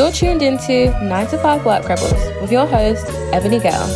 You're tuned into 9 to 5 Work Rebels with your host, Ebony Gale.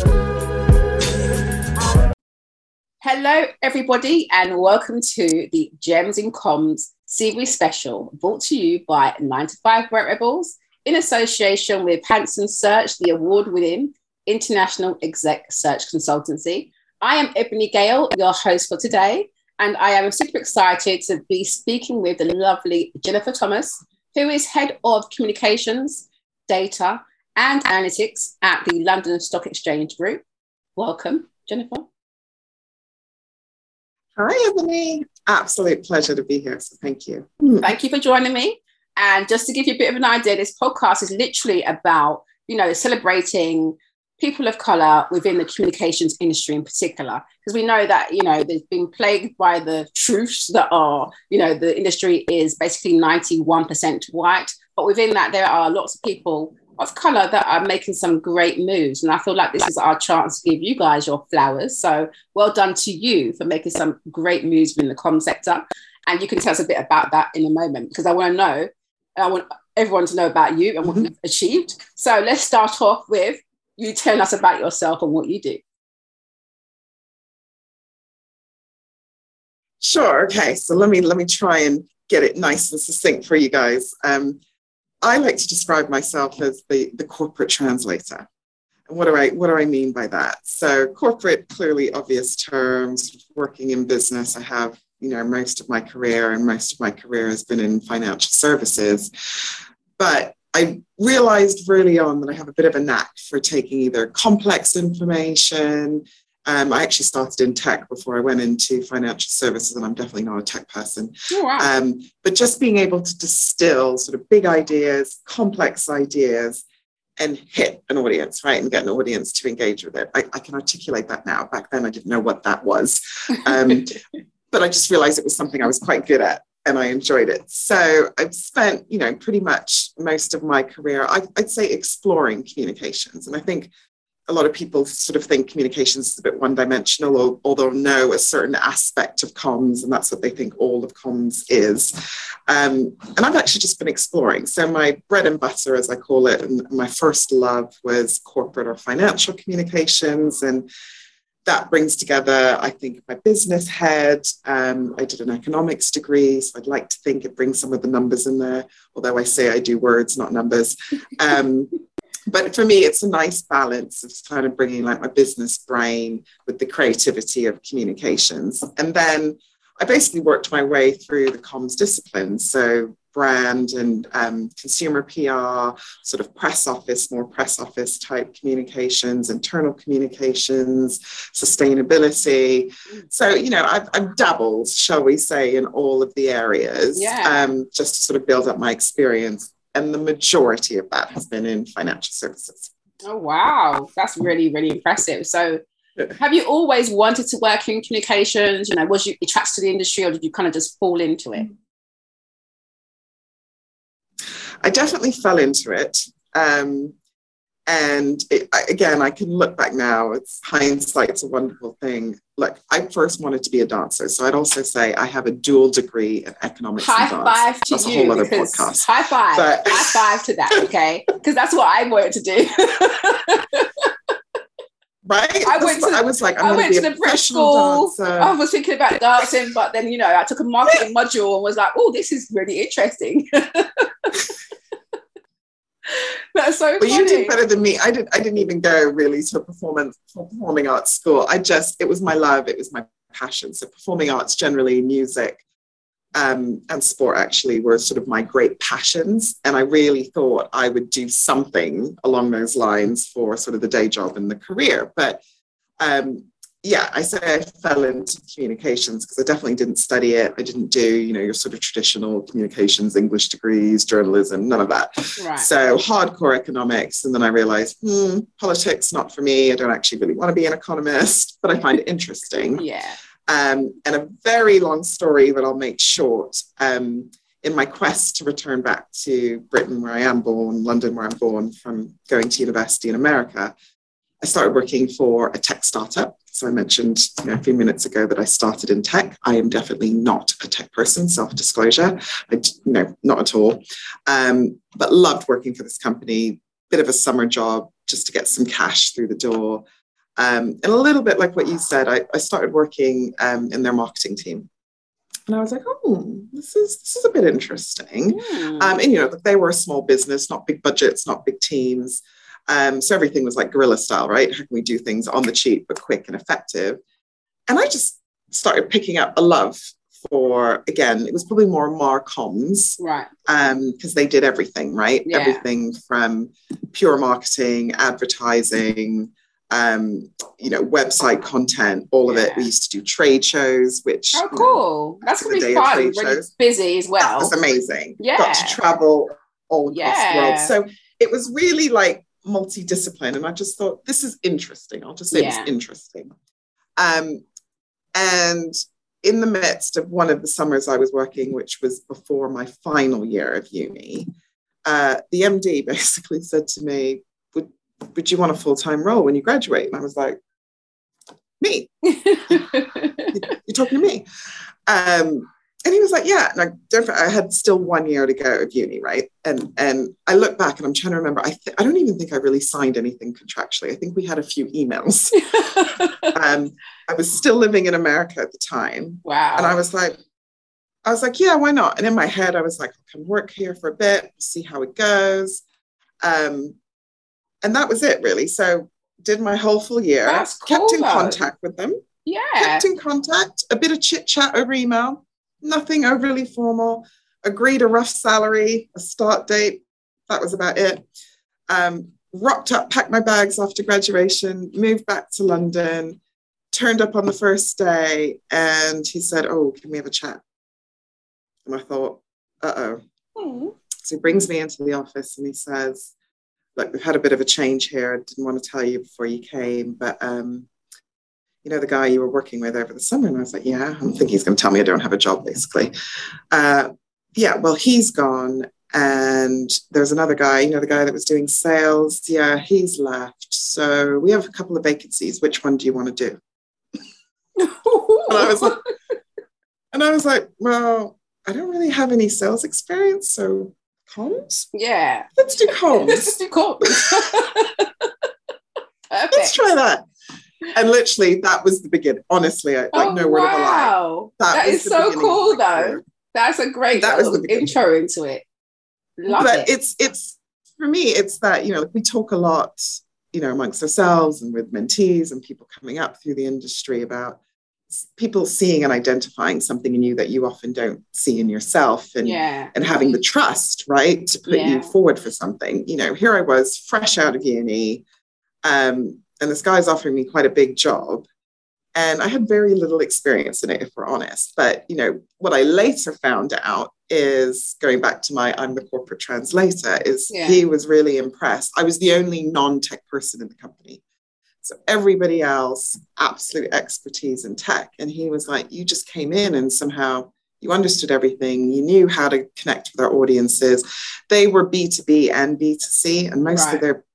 Hello, everybody, and welcome to the Gems in Comms CV special brought to you by 9 to 5 Work Rebels in association with Hanson Search, the award winning international exec search consultancy. I am Ebony Gale, your host for today, and I am super excited to be speaking with the lovely Jennifer Thomas, who is head of communications, data, and analytics at the London Stock Exchange Group. Welcome, Jennifer. Hi, Ebony. Absolute pleasure to be here. So thank you. Mm. Thank you for joining me. And just to give you a bit of an idea, this podcast is literally about, you know, celebrating people of color within the communications industry in particular because we know that you know they've been plagued by the truths that are you know the industry is basically 91% white. But within that there are lots of people of color that are making some great moves. And i feel like this is our chance to give you guys your flowers. So well done to you for making some great moves in the com sector. And you can tell us a bit about that in a moment because i want to know i want everyone to know about you and what mm-hmm. you've achieved. So let's start off with you tell us about yourself and what you do. Sure. Okay. So let me let me try and get it nice and succinct for you guys. Um, I like to describe myself as the the corporate translator. And what do I what do I mean by that? So corporate, clearly obvious terms. Working in business, I have you know most of my career, and most of my career has been in financial services. But I realized early on that I have a bit of a knack for taking either complex information. Um, I actually started in tech before I went into financial services, and I'm definitely not a tech person. Oh, wow. um, but just being able to distill sort of big ideas, complex ideas, and hit an audience, right? And get an audience to engage with it. I, I can articulate that now. Back then, I didn't know what that was. Um, but I just realized it was something I was quite good at and I enjoyed it. So I've spent, you know, pretty much most of my career, I, would say, exploring communications. And I think a lot of people sort of think communications is a bit one dimensional, although know a certain aspect of comms, and that's what they think all of comms is. Um, and I've actually just been exploring. So my bread and butter, as I call it, and my first love was corporate or financial communications. And that brings together, I think, my business head. Um, I did an economics degree, so I'd like to think it brings some of the numbers in there, although I say I do words, not numbers. Um, but for me, it's a nice balance of kind of bringing like my business brain with the creativity of communications. And then I basically worked my way through the comms disciplines. So brand and um, consumer PR, sort of press office, more press office type communications, internal communications, sustainability. So, you know, I've, I've dabbled, shall we say, in all of the areas yeah. um, just to sort of build up my experience. And the majority of that has been in financial services. Oh, wow. That's really, really impressive. So, have you always wanted to work in communications? You know, was you attracted to the industry or did you kind of just fall into it? I definitely fell into it. Um, and it, again, I can look back now. It's hindsight's a wonderful thing. Like I first wanted to be a dancer, so I'd also say I have a dual degree in economics. High five to that's you! a whole other podcast. High five! But- high five to that, okay? Because that's what I wanted to do. Right? I went to- I was like, I went to the professional school. dancer. I was thinking about dancing, but then you know I took a marketing module and was like, "Oh, this is really interesting." That's so But funny. you did better than me. I did. I didn't even go really to a performance performing arts school. I just it was my love. It was my passion. So performing arts generally, music, um, and sport actually were sort of my great passions. And I really thought I would do something along those lines for sort of the day job and the career. But um, yeah, I say I fell into communications because I definitely didn't study it. I didn't do, you know, your sort of traditional communications, English degrees, journalism, none of that. Right. So hardcore economics. And then I realized, hmm, politics, not for me. I don't actually really want to be an economist, but I find it interesting. yeah. Um, and a very long story that I'll make short. Um, in my quest to return back to Britain, where I am born, London, where I'm born, from going to university in America, I started working for a tech startup. So I mentioned you know, a few minutes ago that I started in tech. I am definitely not a tech person, self-disclosure. Know, not at all. Um, but loved working for this company. Bit of a summer job just to get some cash through the door. Um, and a little bit like what you said, I, I started working um, in their marketing team. And I was like, oh, this is this is a bit interesting. Mm. Um, and you know, they were a small business, not big budgets, not big teams. Um, so everything was like guerrilla style, right? How can we do things on the cheap but quick and effective? And I just started picking up a love for again, it was probably more marcoms, right? Um, because they did everything, right? Yeah. Everything from pure marketing, advertising, um, you know, website content, all of yeah. it. We used to do trade shows, which oh, cool. That's gonna be fun. Really shows. busy as well. That's amazing. Yeah, got to travel all across yeah. the world. So it was really like multidiscipline, and I just thought this is interesting. I'll just say yeah. it's interesting. Um, and in the midst of one of the summers I was working, which was before my final year of uni, uh, the MD basically said to me, would you want a full-time role when you graduate? And I was like, me. You're talking to me. Um, and he was like, yeah. And I, don't, I had still one year to go of uni, right? And and I look back and I'm trying to remember. I th- I don't even think I really signed anything contractually. I think we had a few emails. um, I was still living in America at the time. Wow. And I was like, I was like, yeah, why not? And in my head, I was like, I can work here for a bit, see how it goes. Um, and that was it really. So did my whole full year. That's cool, kept in though. contact with them. Yeah. Kept in contact, a bit of chit chat over email, nothing overly formal. Agreed a rough salary, a start date. That was about it. Um, rocked up, packed my bags after graduation, moved back to London, turned up on the first day, and he said, Oh, can we have a chat? And I thought, uh oh. Mm. So he brings me into the office and he says, look, we've had a bit of a change here. I didn't want to tell you before you came, but um, you know, the guy you were working with over the summer. And I was like, yeah, I don't think he's going to tell me I don't have a job, basically. Uh, yeah, well, he's gone. And there's another guy, you know, the guy that was doing sales. Yeah, he's left. So we have a couple of vacancies. Which one do you want to do? and I was like, and I was like, well, I don't really have any sales experience. So comms? Yeah. Let's do comms. Let's do comms. Let's try that. And literally, that was the beginning. Honestly, I, like oh, no word wow. of a lie. That, that is so cool, though. That's a great that was the intro into it. Love but it. it's it's for me, it's that you know we talk a lot, you know, amongst ourselves and with mentees and people coming up through the industry about people seeing and identifying something in you that you often don't see in yourself and yeah. and having the trust right to put yeah. you forward for something you know here i was fresh out of uni um, and this guy's offering me quite a big job and i had very little experience in it if we're honest but you know what i later found out is going back to my i'm the corporate translator is yeah. he was really impressed i was the only non-tech person in the company so everybody else, absolute expertise in tech. And he was like, you just came in and somehow you understood everything. You knew how to connect with our audiences. They were B2B and B2C, and most right. of their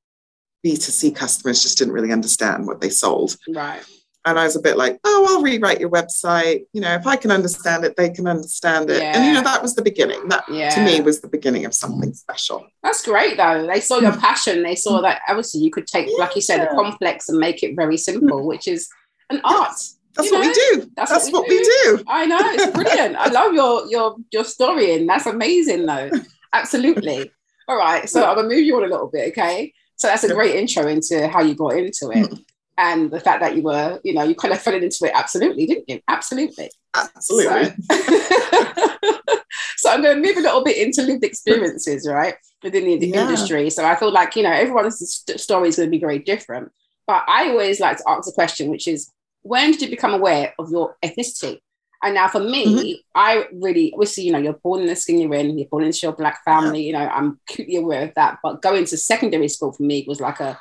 B2C customers just didn't really understand what they sold. Right. And I was a bit like, oh, I'll rewrite your website. You know, if I can understand it, they can understand it. Yeah. And, you know, that was the beginning. That yeah. to me was the beginning of something special. That's great, though. They saw your mm. passion. They saw that obviously you could take, yeah. like you said, the complex and make it very simple, which is an art. That's you what know? we do. That's, that's what, we, what do. we, do. I know. It's brilliant. I love your your your story, and that's amazing, though. Absolutely. All right. So I'm gonna move you on a little bit, okay? So that's a great intro into how you got into it. Hmm. And the fact that you were, you know, you kind of fell into it absolutely, didn't you? Absolutely. Absolutely. So, so I'm going to move a little bit into lived experiences, right, within the yeah. industry. So I feel like, you know, everyone's story is going to be very different. But I always like to ask a question, which is, when did you become aware of your ethnicity? And now for me, mm-hmm. I really obviously, you know, you're born in the skin you're in, you're born into your black family, yeah. you know, I'm acutely aware of that. But going to secondary school for me was like a,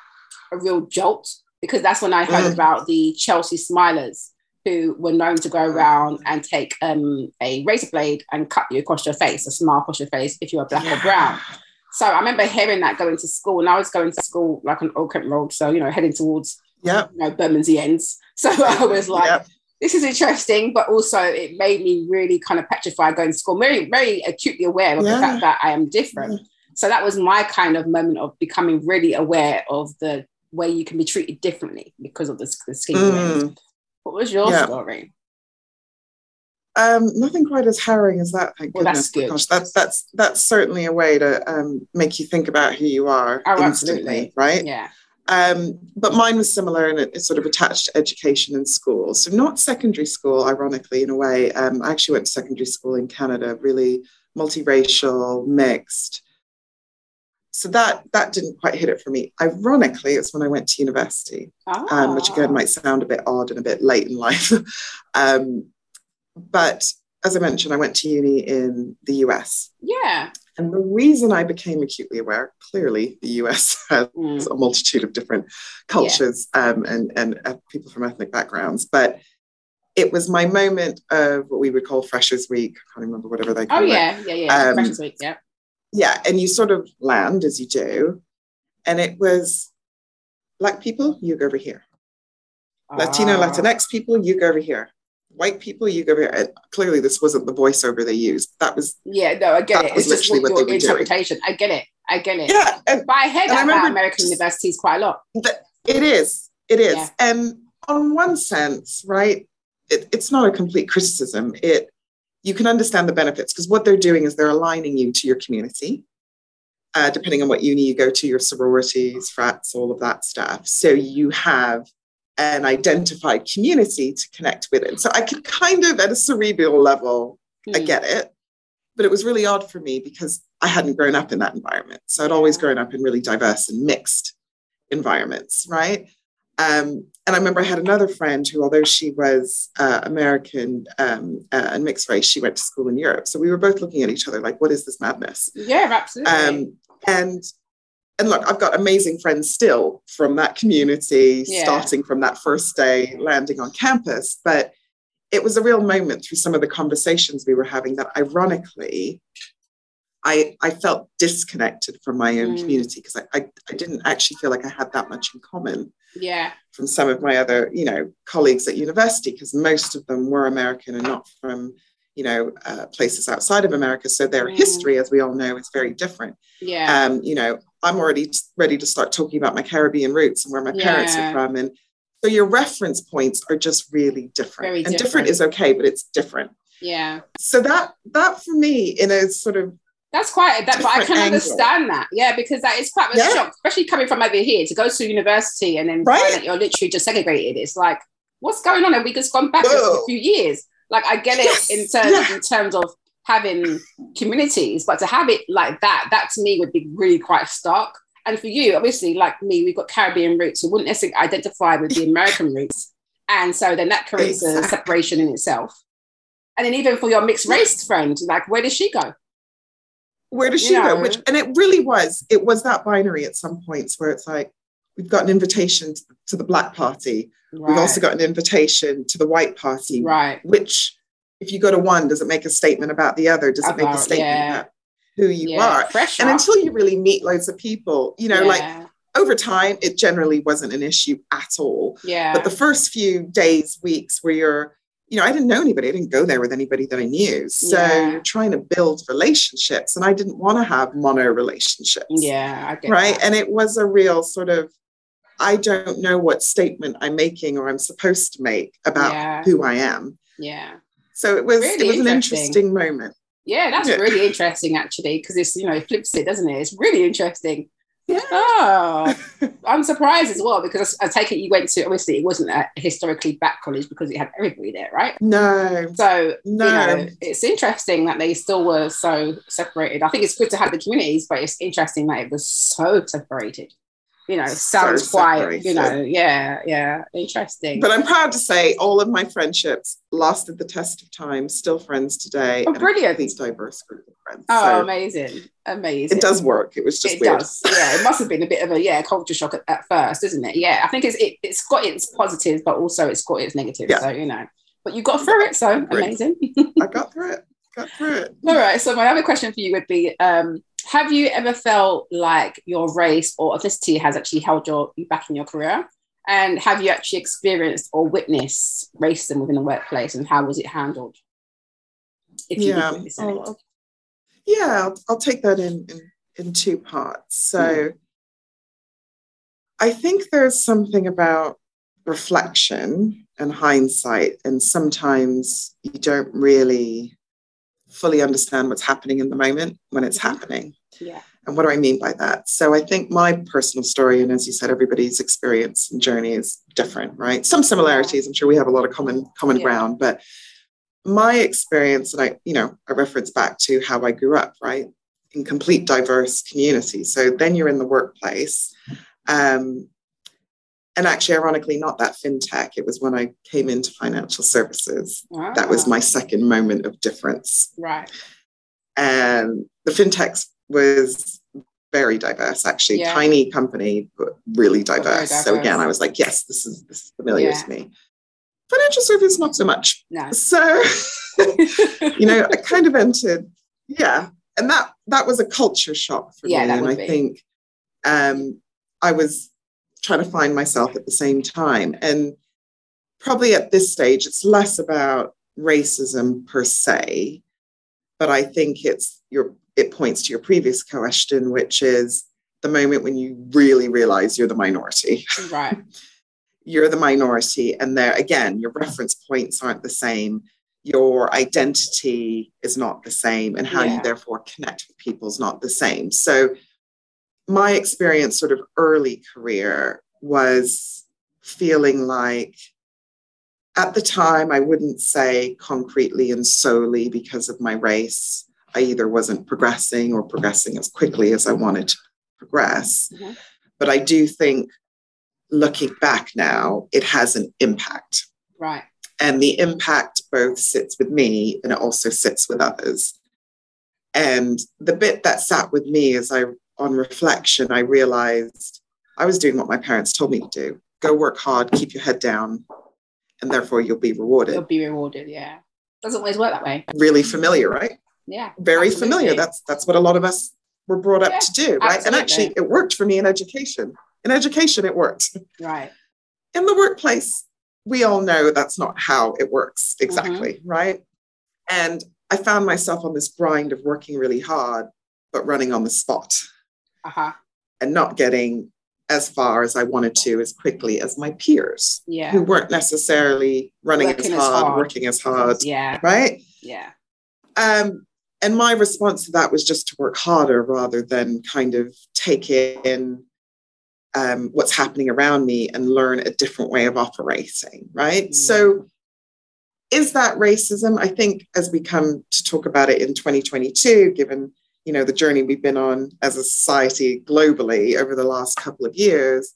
a real jolt because that's when I heard mm. about the Chelsea Smilers who were known to go around and take um, a razor blade and cut you across your face, a smile across your face if you were black yeah. or brown. So I remember hearing that going to school, and I was going to school like on Old Kent Road, so you know, heading towards Yeah. you know, Bermondseyans. So I was like, Yep. this is interesting, but also it made me really kind of petrified going to school, very, very acutely aware of the fact that I am different. So that was my kind of moment of becoming really aware of the way you can be treated differently because of the, the skin. Mm. What was your Yeah. story? Um, nothing quite as harrowing as that. Thank Well, that's goodness. good. Gosh, that's that's that's certainly a way to um, make you think about who you are Oh, instantly, absolutely. right? Yeah. Um, but mine was similar and it, it's sort of attached to education and school. So not secondary school, ironically, in a way. Um, I actually went to secondary school in Canada, really multiracial, mixed. So that that didn't quite hit it for me. Ironically, it's when I went to university, um, which again Ah. might sound a bit odd and a bit late in life. um, but as I mentioned, I went to uni in the US. Yeah. And the reason I became acutely aware, clearly the US has Mm. a multitude of different cultures um, and, and uh, people from ethnic backgrounds. But it was my moment of what we would call Freshers Week. I can't remember whatever they call it. Oh it. yeah, yeah, yeah. Um, Freshers week, yeah. Yeah. And you sort of land as you do. And it was black people, you go over here. Latino, Ah. Latinx people, you go over here. White people, you go over here. And clearly, this wasn't the voiceover they used. That was, Yeah, no, I get That it. It's just literally what your were doing. interpretation. I get it. I get it. yeah. And But I heard And I about American just- universities quite a lot. That it is. It is. Yeah. And on one sense, right, it, it's not a complete criticism. It you can understand the benefits because what they're doing is they're aligning you to your community. Uh, depending on what uni you go to, your sororities, frats, all of that stuff. So you have an identified community to connect with it. So I could kind of, at a cerebral level, I Hmm. get it. But it was really odd for me because I hadn't grown up in that environment. So I'd always grown up in really diverse and mixed environments, right? Um, and I remember I had another friend who, although she was uh, American um, uh, and mixed race, she went to school in Europe. So we were both looking at each other like, what is this madness? Yeah, absolutely. Um, and and look, I've got amazing friends still from that community, Yeah. starting from that first day landing on campus. But it was a real moment through some of the conversations we were having that ironically, I, I felt disconnected from my own Mm. community because I, I, I didn't actually feel like I had that much in common yeah, from some of my other, you know, colleagues at university because most of them were American and not from, you know, uh, places outside of America. So their Mm. history, as we all know, is very different yeah, um, you know, I'm already t- ready to start talking about my Caribbean roots and where my parents are from. And so your reference points are just really different. Very and different. different is okay, but it's different. yeah. So that that for me in a sort of That's quite that, but I can angle. understand that. Yeah, because that is quite a Yeah. shock, especially coming from over here to go to university and then Right. you're literally just segregated. It's like, what's going on? And we just gone back a few years. Like I get it Yes. in terms Yeah. in terms of having communities, but to have it like that, that to me would be really quite stark. And for you, obviously, like me, we've got Caribbean roots who wouldn't necessarily identify with the American roots. And so then that creates a separation in itself. And then even for your mixed race friend, like where does she go? Where does she know. go? Which and it really was, it was that binary at some points where it's like, we've got an invitation to, the black party. We've also got an invitation to the white party. right. Which if you go to one, does it make a statement about the other? Does it make a statement yeah. about who you yeah. are? Pressure. And until you really meet loads of people, you know, like over time, it generally wasn't an issue at all. yeah, But the first few days, weeks where you're, you know, I didn't know anybody. I didn't go there with anybody that I knew. So Yeah. trying to build relationships. And I didn't want to have mono relationships. yeah, I get Right. that. And it was a real sort of, I don't know what statement I'm making or I'm supposed to make about Yeah. who I am. yeah, So it was Really it was an interesting. interesting moment. yeah, that's Yeah. really interesting actually because it's you know it flips it, doesn't it? It's really interesting. Yeah. Oh, I'm surprised as well because I take it you went to obviously it wasn't a historically black college because it had everybody there, right? No, So no. you know, it's interesting that they still were so separated. I think it's good to have the communities, but it's interesting that it was so separated. You know, sounds quite, you know, yeah, yeah, interesting. But I'm proud to say all of my friendships lasted the test of time, still friends today. Oh, brilliant. These diverse group of friends. oh, so amazing, amazing. it does work. It was just it weird. does. Yeah, it must have been a bit of a yeah culture shock at, at first, isn't it? Yeah, I think it's it, it's got its positives, but also it's got its negatives. Yeah. So you know, but you got through it, so amazing. I got through it. Got through it. All right. So my other question for you would be: um, Have you ever felt like your race or ethnicity has actually held your you back in your career? And have you actually experienced or witnessed racism within the workplace and how was it handled? If you yeah, I'll, I'll, yeah, I'll, I'll, take that in, in, in two parts. So mm. I think there's something about reflection and hindsight, and sometimes you don't really fully understand what's happening in the moment when it's mm-hmm. happening. Yeah. And what do I mean by that? So I think my personal story, and as you said, everybody's experience and journey is different, right? Some similarities. I'm sure we have a lot of common common yeah. ground, but my experience, and I, you know, I reference back to how I grew up, right? In complete diverse community. So then you're in the workplace. Um, and actually, ironically, not that fintech. It was when I came into financial services. Wow. That was my second moment of difference. Right. And the fintechs was very diverse, actually. Yeah. Tiny company, but really diverse. diverse. So again, I was like, yes, this is this is familiar yeah. to me. Financial service, not so much. No. So, you know, I kind of entered, yeah. And that that was a culture shock for yeah, me. and I be. think um, I was trying to find myself at the same time. And probably at this stage, it's less about racism per se, but I think it's your it points to your previous question, which is the moment when you really realize you're the minority. Right. you're the minority. And there again, your reference points aren't the same. Your identity is not the same, and how yeah. you therefore connect with people is not the same. So my experience sort of early career was feeling like at the time i wouldn't say concretely and solely because of my race. I either wasn't progressing or progressing as quickly as i wanted to progress. Mm-hmm. but i do think looking back now it has an impact. Right. And the impact both sits with me and it also sits with others. And the bit that sat with me as i on reflection, I realized I was doing what my parents told me to do go work hard, keep your head down, and therefore you'll be rewarded. You'll be rewarded, yeah. Doesn't always work that way. Really familiar, right? Yeah. Very absolutely. familiar. That's that's what a lot of us were brought up yeah, to do, right? Absolutely. And actually it worked for me in education. In education, it worked. Right. In the workplace, we all know that's not how it works exactly, mm-hmm. right? And I found myself on this grind of working really hard, but running on the spot uh-huh. and not getting as far as I wanted to as quickly as my peers yeah. who weren't necessarily running as hard, as hard, working as hard. Yeah. Right? Yeah. Um, and my response to that was just to work harder rather than kind of take in um, what's happening around me and learn a different way of operating. Right. Mm. So, is that racism? I think as we come to talk about it in 2022, given you know the journey we've been on as a society globally over the last couple of years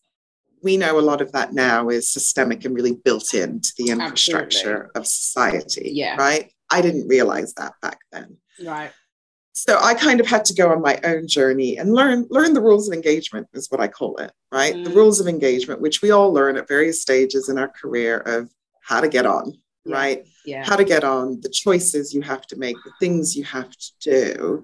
we know a lot of that now is systemic and really built into the infrastructure Absolutely. of society yeah. right? I didn't realize that back then. Right. So i kind of had to go on my own journey and learn learn the rules of engagement is what i call it right? Mm. the rules of engagement which we all learn at various stages in our career of how to get on yeah. right? Yeah. How to get on the choices you have to make the things you have to do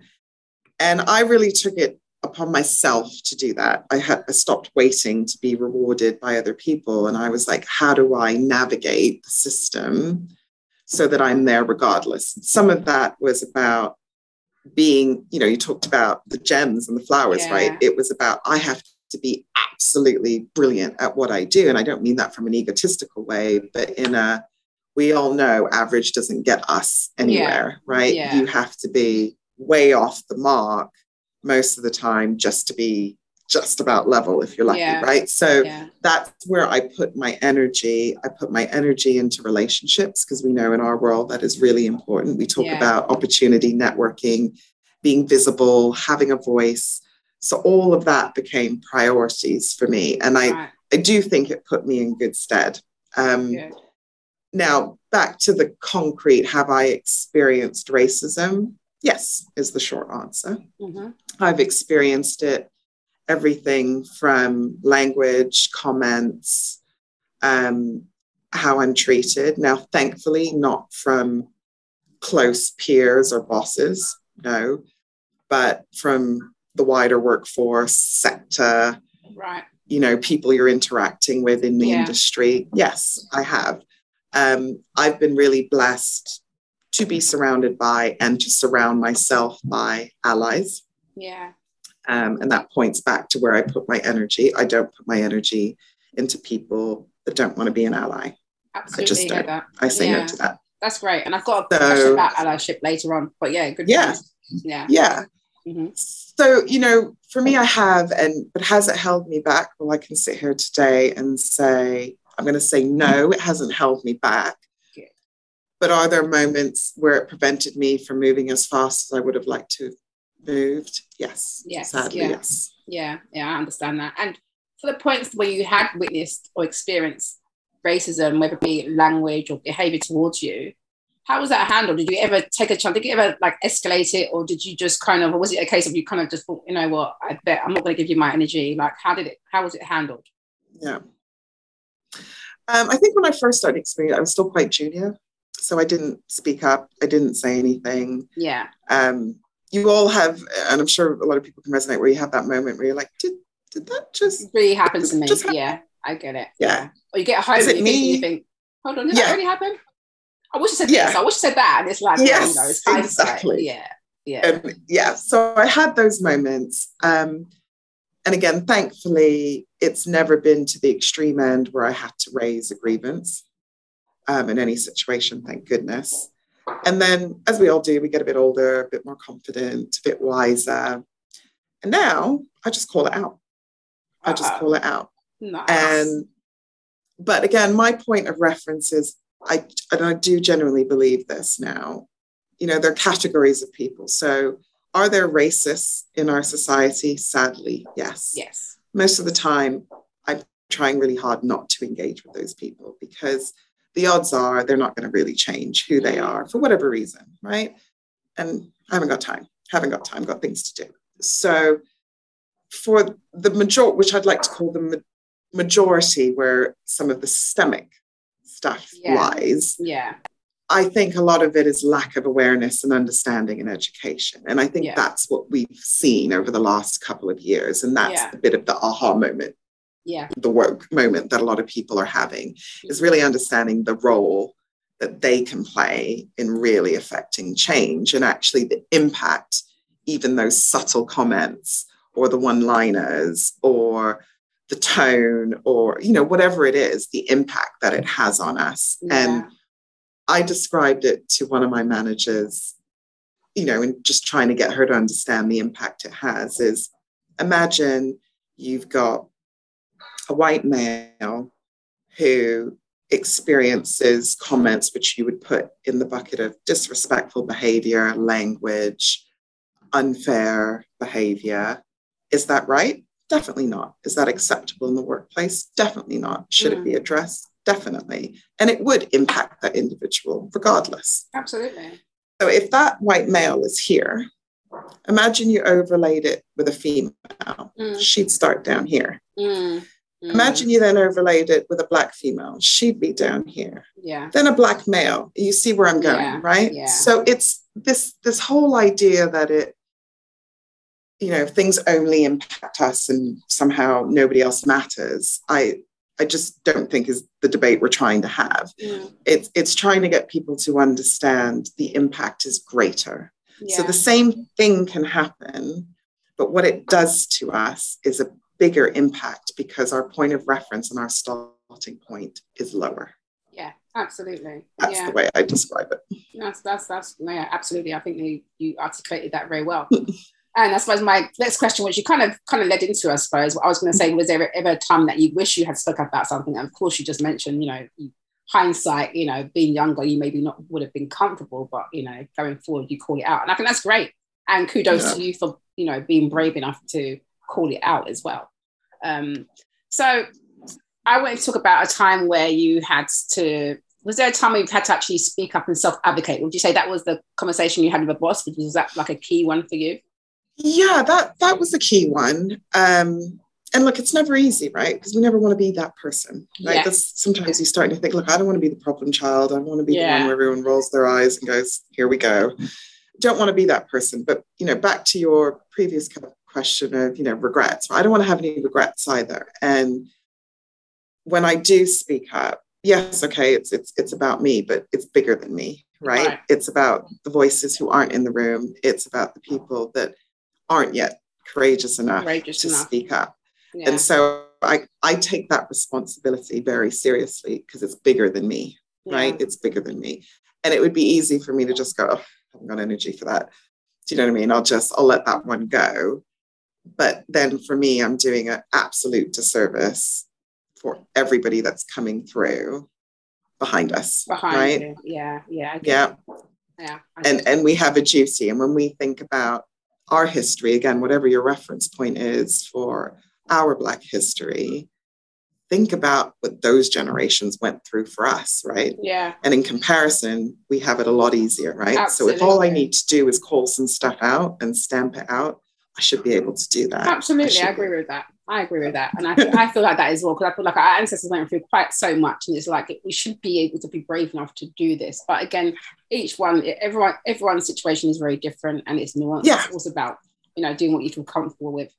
and I really took it upon myself to do that. I had I stopped waiting to be rewarded by other people. And I was like, how do I navigate the system so that I'm there regardless? Some of that was about being, you know, you talked about the gems and the flowers, yeah. right? It was about I have to be absolutely brilliant at what I do. And I don't mean that from an egotistical way, but in a we all know average doesn't get us anywhere, yeah. right? Yeah. You have to be way off the mark most of the time just to be just about level if you're lucky yeah. right so yeah. that's where i put my energy i put my energy into relationships because we know in our world that is really important we talk yeah. about opportunity networking being visible having a voice so all of that became priorities for me and i right. i do think it put me in good stead um, good. now back to the concrete have i experienced racism Yes, is the short answer. Mm-hmm. I've experienced it everything from language, comments, um, how I'm treated. Now, thankfully, not from close peers or bosses, no, but from the wider workforce sector. Right. you know, people you're interacting with in the Yeah. industry. Yes, I have. Um, I've been really blessed to be surrounded by and to surround myself by allies. Yeah. Um, and that points back to where I put my energy. I don't put my energy into people that don't want to be an ally. Absolutely. just don't. that. I say Yeah. no to that. That's great. And I've got a So- question about allyship later on. But yeah, good. Yeah. point. Yeah. Yeah. Mhm. So, you know, for me, I have, and but has it held me back? Well, I can sit here today and say, I'm going to say no, it hasn't held me back. But are there moments where it prevented me from moving as fast as I would have liked to have moved? Yes. Yes, Sadly, yeah. yes. Yeah, yeah, I understand that. And for the points where you had witnessed or experienced racism, whether it be language or behavior towards you, how was that handled? Did you ever take a chance? Did you ever like escalate it, or did you just kind of, or was it a case of you kind of just thought, you know what, I bet I'm not going to give you my energy? Like, how did it? How was it handled? Yeah. Um, I think when I first started experiencing, I was still quite junior. So I didn't speak up. I didn't say anything. Yeah, um, you all have, and I'm sure a lot of people can resonate where you have that moment where you're like, did, did that just, it really happen to me. Just happened. yeah, I get it. Yeah. Or you get home Is and you, think, and you me? think, hold on, did Yeah. that really happen? I wish you said Yeah. this. I wish you said that. And it's like, Yes, you know, exactly. Yeah, yeah. and yeah, so I had those moments. Um, and again, thankfully, it's never been to the extreme end where I had to raise a grievance um, in any situation, thank goodness. And then, as we all do, we get a bit older, a bit more confident, a bit wiser. And now I just call it out. I just call it out. Nice. And but again, my point of reference is I and I do genuinely believe this now. You know, there are categories of people. So are there racists in our society? Sadly, yes. yes. Most of the time, I'm trying really hard not to engage with those people because the odds are they're not going to really change who they are for whatever reason, right? And I haven't got time, haven't got time, got things to do. So for the major, which I'd like to call the ma- majority where some of the systemic stuff Yeah. lies, Yeah. I think a lot of it is lack of awareness and understanding and education. And I think Yeah. that's what we've seen over the last couple of years. And that's Yeah. a bit of the aha moment, Yeah. the woke moment that a lot of people are having, is really understanding the role that they can play in really affecting change and actually the impact, even those subtle comments or the one liners or the tone or you know whatever it is the impact that it has on us. And I described it to one of my managers, you know, and just trying to get her to understand the impact it has is imagine you've got a white male who experiences comments which you would put in the bucket of disrespectful behavior, language, unfair behavior. Is that right? Definitely not. Is that acceptable in the workplace? Definitely not. Should it be addressed? Definitely. And it would impact that individual regardless. Absolutely. So if that white male is here, imagine you overlaid it with a female. Mm. She'd start down here. Mm. Mm. Imagine you then overlaid it with a black female. She'd be down here. Yeah. Then a black male. You see where I'm going, Yeah, right? yeah. So it's this this whole idea that it, you know, things only impact us and somehow nobody else matters. I I just don't think is the debate we're trying to have. Mm. It's it's trying to get people to understand the impact is greater. Yeah. So the same thing can happen, but what it does to us is a bigger impact because our point of reference and our starting point is lower. yeah. Absolutely. That's yeah. the way I describe it. That's that's that's yeah, absolutely. I think you, you articulated that very well. and I suppose my next question, which you kind of kind of led into, I suppose, what I was going to say, was there ever a time that you wish you had spoke up about something? And of course, you just mentioned, you know, hindsight, you know, being younger, you maybe not would have been comfortable, but you know, going forward, you call it out, and I think that's great. And kudos Yeah. to you for you know being brave enough to call it out as well. Um, so I want to talk about a time where you had to. Was there a time where you've had to actually speak up and self-advocate? Would you say that was the conversation you had with a boss? Was that like a key one for you? Yeah, that that was a key one. Um, and look, it's never easy, right? Because we never want to be that person. Right. Yeah. That's sometimes you start to think, look, I don't want to be the problem child. I want to be the one where everyone rolls their eyes and goes, here we go. Don't want to be that person. But you know, back to your previous question of, you know, regrets. I don't want to have any regrets either. And when I do speak up, yes, okay, it's it's it's about me, but it's bigger than me, right? right? It's about the voices who aren't in the room. It's about the people that aren't yet courageous enough courageous to enough. speak up. Yeah. And so I, I take that responsibility very seriously because it's bigger than me, yeah. right? It's bigger than me. And it would be easy for me to just go, oh, I haven't got energy for that. Do you know what I mean? I'll just, I'll let that one go. But then for me, I'm doing an absolute disservice for everybody that's coming through behind us. Behind right? You. Yeah, yeah. Yeah. Yeah. And and we have a duty. And when we think about our history, again, whatever your reference point is for our Black history, think about what those generations went through for us, right? Yeah. And in comparison, we have it a lot easier, right? Absolutely. So if all I need to do is call some stuff out and stamp it out, should be able to do that. Absolutely. I, I agree be. with that. I agree with that. And I, I feel like that as well, because I feel like our ancestors went through quite so much. And it's like we should be able to be brave enough to do this. But again, each one, everyone, everyone's situation is very different and it's nuanced. Yeah. It's also about, you know, doing what you feel comfortable with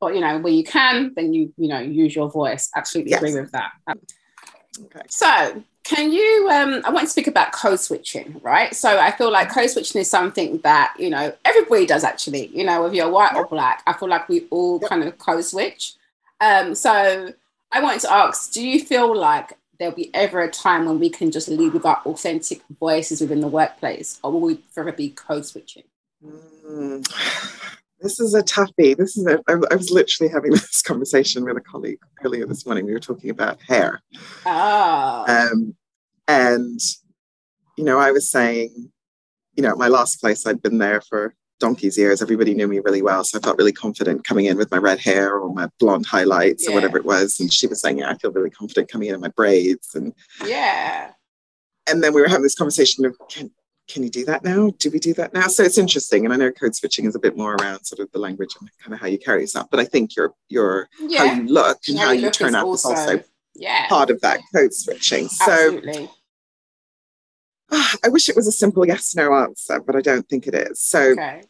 but you know, where you can, then you you know use your voice. Absolutely yes. agree with that. Okay. So can you um i want to speak about code switching right? So i feel like code switching is something that you know everybody does actually you know whether you're white or black i feel like we all kind of code switch. Um so i wanted to ask do you feel like there'll be ever a time when we can just lead with our authentic voices within the workplace or will we forever be code switching? Mm this is a toughie. This is a, I, I was literally having this conversation with a colleague earlier this morning. We were talking about hair. Oh. Um, and, you know, I was saying, you know, at my last place, I'd been there for donkey's years. Everybody knew me really well. So I felt really confident coming in with my red hair or my blonde highlights yeah. or whatever it was. And she was saying, yeah, I feel really confident coming in in my braids. And yeah. And then we were having this conversation of, can, can you do that now? Do we do that now? So it's interesting. And I know code switching is a bit more around sort of the language and kind of how you carry yourself. But I think your your yeah. how you look and how, how you, turn up also, is also yeah. part of that code switching. Absolutely. So I wish it was a simple yes no answer, but I don't think it is. So okay.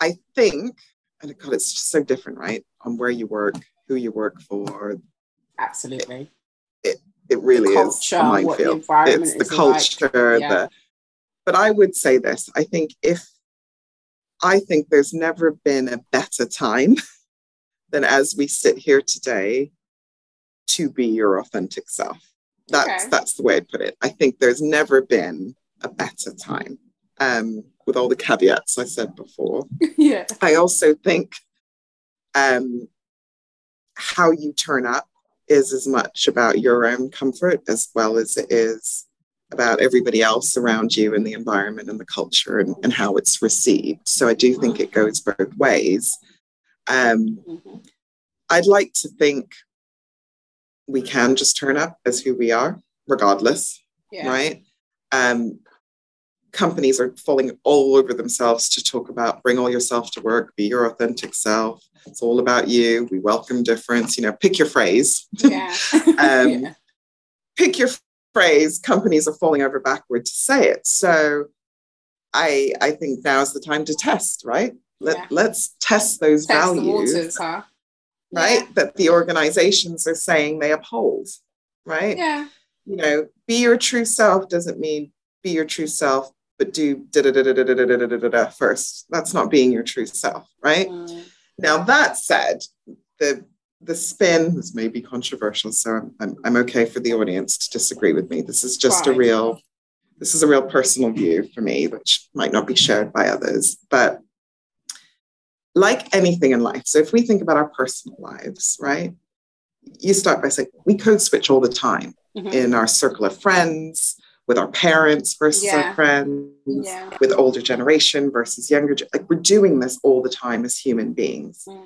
I think, and God, it's just so different, right? On where you work, who you work for. Absolutely. It, it, it really is a minefield. It's the culture, like. yeah. the but I would say this I think if I think there's never been a better time than as we sit here today to be your authentic self. That's okay. that's the way I'd put it. I think there's never been a better time. Um, with all the caveats I said before. yeah. I also think um, how you turn up is as much about your own comfort as well as it is about everybody else around you and the environment and the culture and, and how it's received. So I do think it goes both ways. Um, mm-hmm. I'd like to think we can just turn up as who we are, regardless, yeah. right? Um, companies are falling all over themselves to talk about bring all yourself to work, be your authentic self. It's all about you. We welcome difference. You know, pick your phrase. Yeah. um, yeah. Pick your phrase, companies are falling over backward to say it. So I I think now's the time to test, right? Let, yeah. Let's test those test values. Waters, huh? Right? Yeah. That the organizations are saying they uphold. Right? Yeah. You know, be your true self doesn't mean be your true self, but do da da da da da da da da da da first. That's not being your true self, right? Mm. Now that said, the the spin this may be controversial so I'm, I'm, I'm okay for the audience to disagree with me this is just a real this is a real personal view for me which might not be shared by others but like anything in life so if we think about our personal lives right you start by saying we code switch all the time mm-hmm. in our circle of friends with our parents versus yeah. our friends yeah. with older generation versus younger like we're doing this all the time as human beings mm.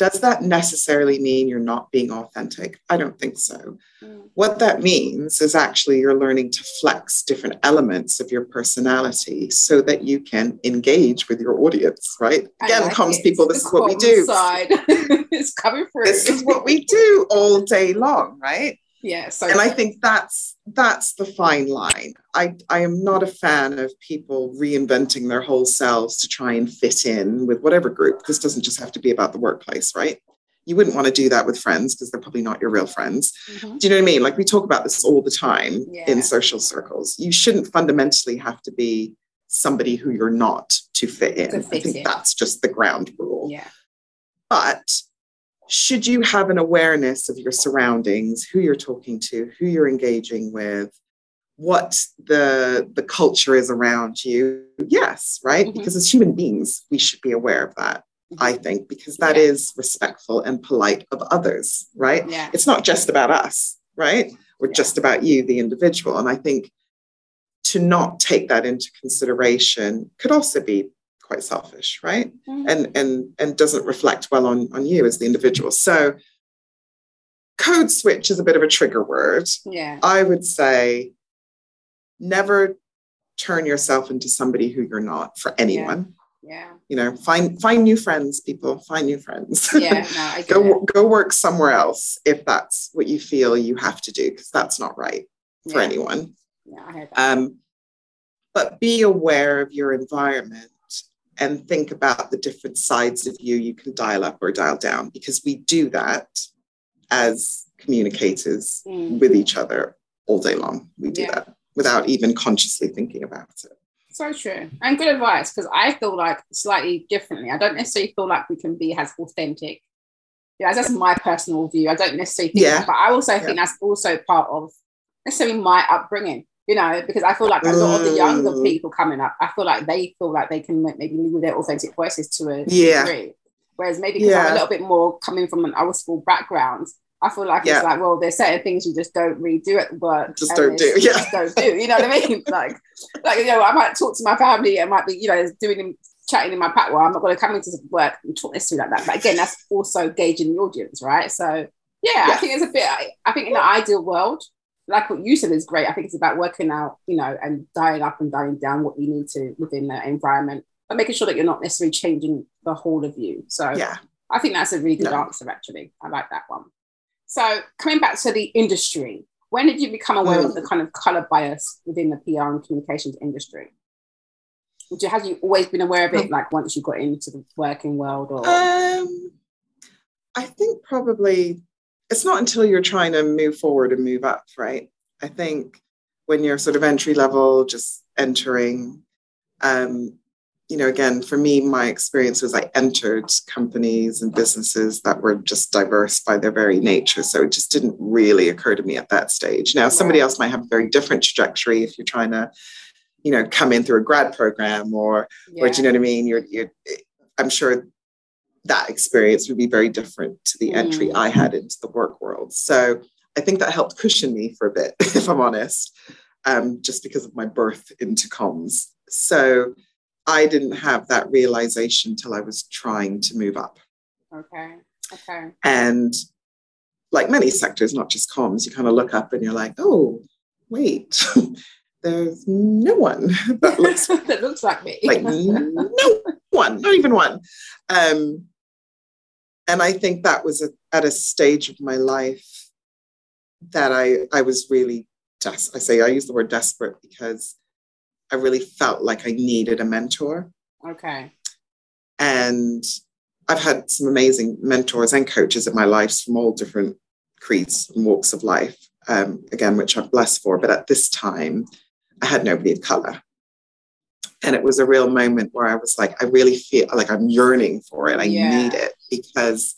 Does that necessarily mean you're not being authentic? I don't think so. Mm. What that means is actually you're learning to flex different elements of your personality so that you can engage with your audience, right? Again, like comms it. people, this is what we do. Side. it's coming through. This is what we do all day long, right? Yeah. So and I think that's that's the fine line. I, I am not a fan of people reinventing their whole selves to try and fit in with whatever group. This doesn't just have to be about the workplace, right? You wouldn't want to do that with friends because they're probably not your real friends. Mhm. Do you know what I mean? Like we talk about this all the time Yeah. in social circles. You shouldn't fundamentally have to be somebody who you're not to fit in. To I think in. that's just the ground rule. yeah. But should you have an awareness of your surroundings, who you're talking to, who you're engaging with, what the the culture is around you? Yes, right? Mhm. Because as human beings, we should be aware of that. I think because that Mm-hmm. Yeah. is respectful and polite of others, right? Yeah. It's not just about us, right? Or Yeah. just about you, the individual. And I think to not take that into consideration could also be quite selfish, right? Mhm. And and and doesn't reflect well on on you as the individual. So code switch is a bit of a trigger word. Yeah. I would say never turn yourself into somebody who you're not for anyone. Yeah. You know, find find new friends, people, find new friends. Yeah. No, I go it. go work somewhere else if that's what you feel you have to do because that's not right for Yeah. anyone Yeah, I heard that. um, but be aware of your environment and think about the different sides of you you can dial up or dial down because we do that as communicators Mm. with each other all day long we do Yeah. that without even consciously thinking about it So true. And good advice because I feel like slightly differently. I don't necessarily feel like we can be as authentic. Yeah, that's my personal view. I don't necessarily think Yeah. that, but I also think that's also part of necessarily my upbringing, you know, because I feel like a lot of the younger Mm. people coming up, I feel like they feel like they can maybe with their authentic voices to a Yeah. degree. Whereas maybe because I'm a little bit more coming from an old school background, I feel like Yeah. it's like, well, there's certain things you just don't really do at work. Just don't do, you yeah. Just don't do. You know what I mean? like, like you know, I might talk to my family. I might be, you know, doing chatting in my pack. Well, I'm not going to come into work and talk necessarily like that. But again, that's also gauging the audience, right? So yeah, I think it's a bit. I, I think in the ideal world, like what you said is great. I think it's about working out, you know, and dialing up and dialing down what you need to within the environment, but making sure that you're not necessarily changing the whole of you. So yeah I think that's a really good No. answer, actually. I like that one. So, coming back to the industry, when did you become aware of Mm. the kind of color bias within the PR and communications industry? Would you, have you always been aware of it, like once you got into the working world, or Um, I think probably it's not until you're trying to move forward and move up, right? I think when you're sort of entry level, just entering, um, you know, again, for me, my experience was I entered companies and businesses that were just diverse by their very nature. So it just didn't really occur to me at that stage. Now, somebody else might have a very different trajectory if you're trying to, you know, come in through a grad program or yeah, or do you know what I mean? You're, you're, I'm sure that experience would be very different to the entry Mm. I had into the work world. So I think that helped cushion me for a bit, if I'm honest, um, just because of my birth into comms. So I didn't have that realization till I was trying to move up. okay, okay, And like many sectors, not just comms, you kind of look up and you're like, oh, wait, there's no one that looks that looks like me. like no one, not even one. Um, and I think that was a, at a stage of my life that I I was really des- I say I use the word desperate because I really felt like I needed a mentor, okay, and I've had some amazing mentors and coaches in my life from all different creeds and walks of life. Um, again, which I'm blessed for, but at this time, I had nobody of color. And it was a real moment where I was like, I really feel like I'm yearning for it. I Yeah. need it because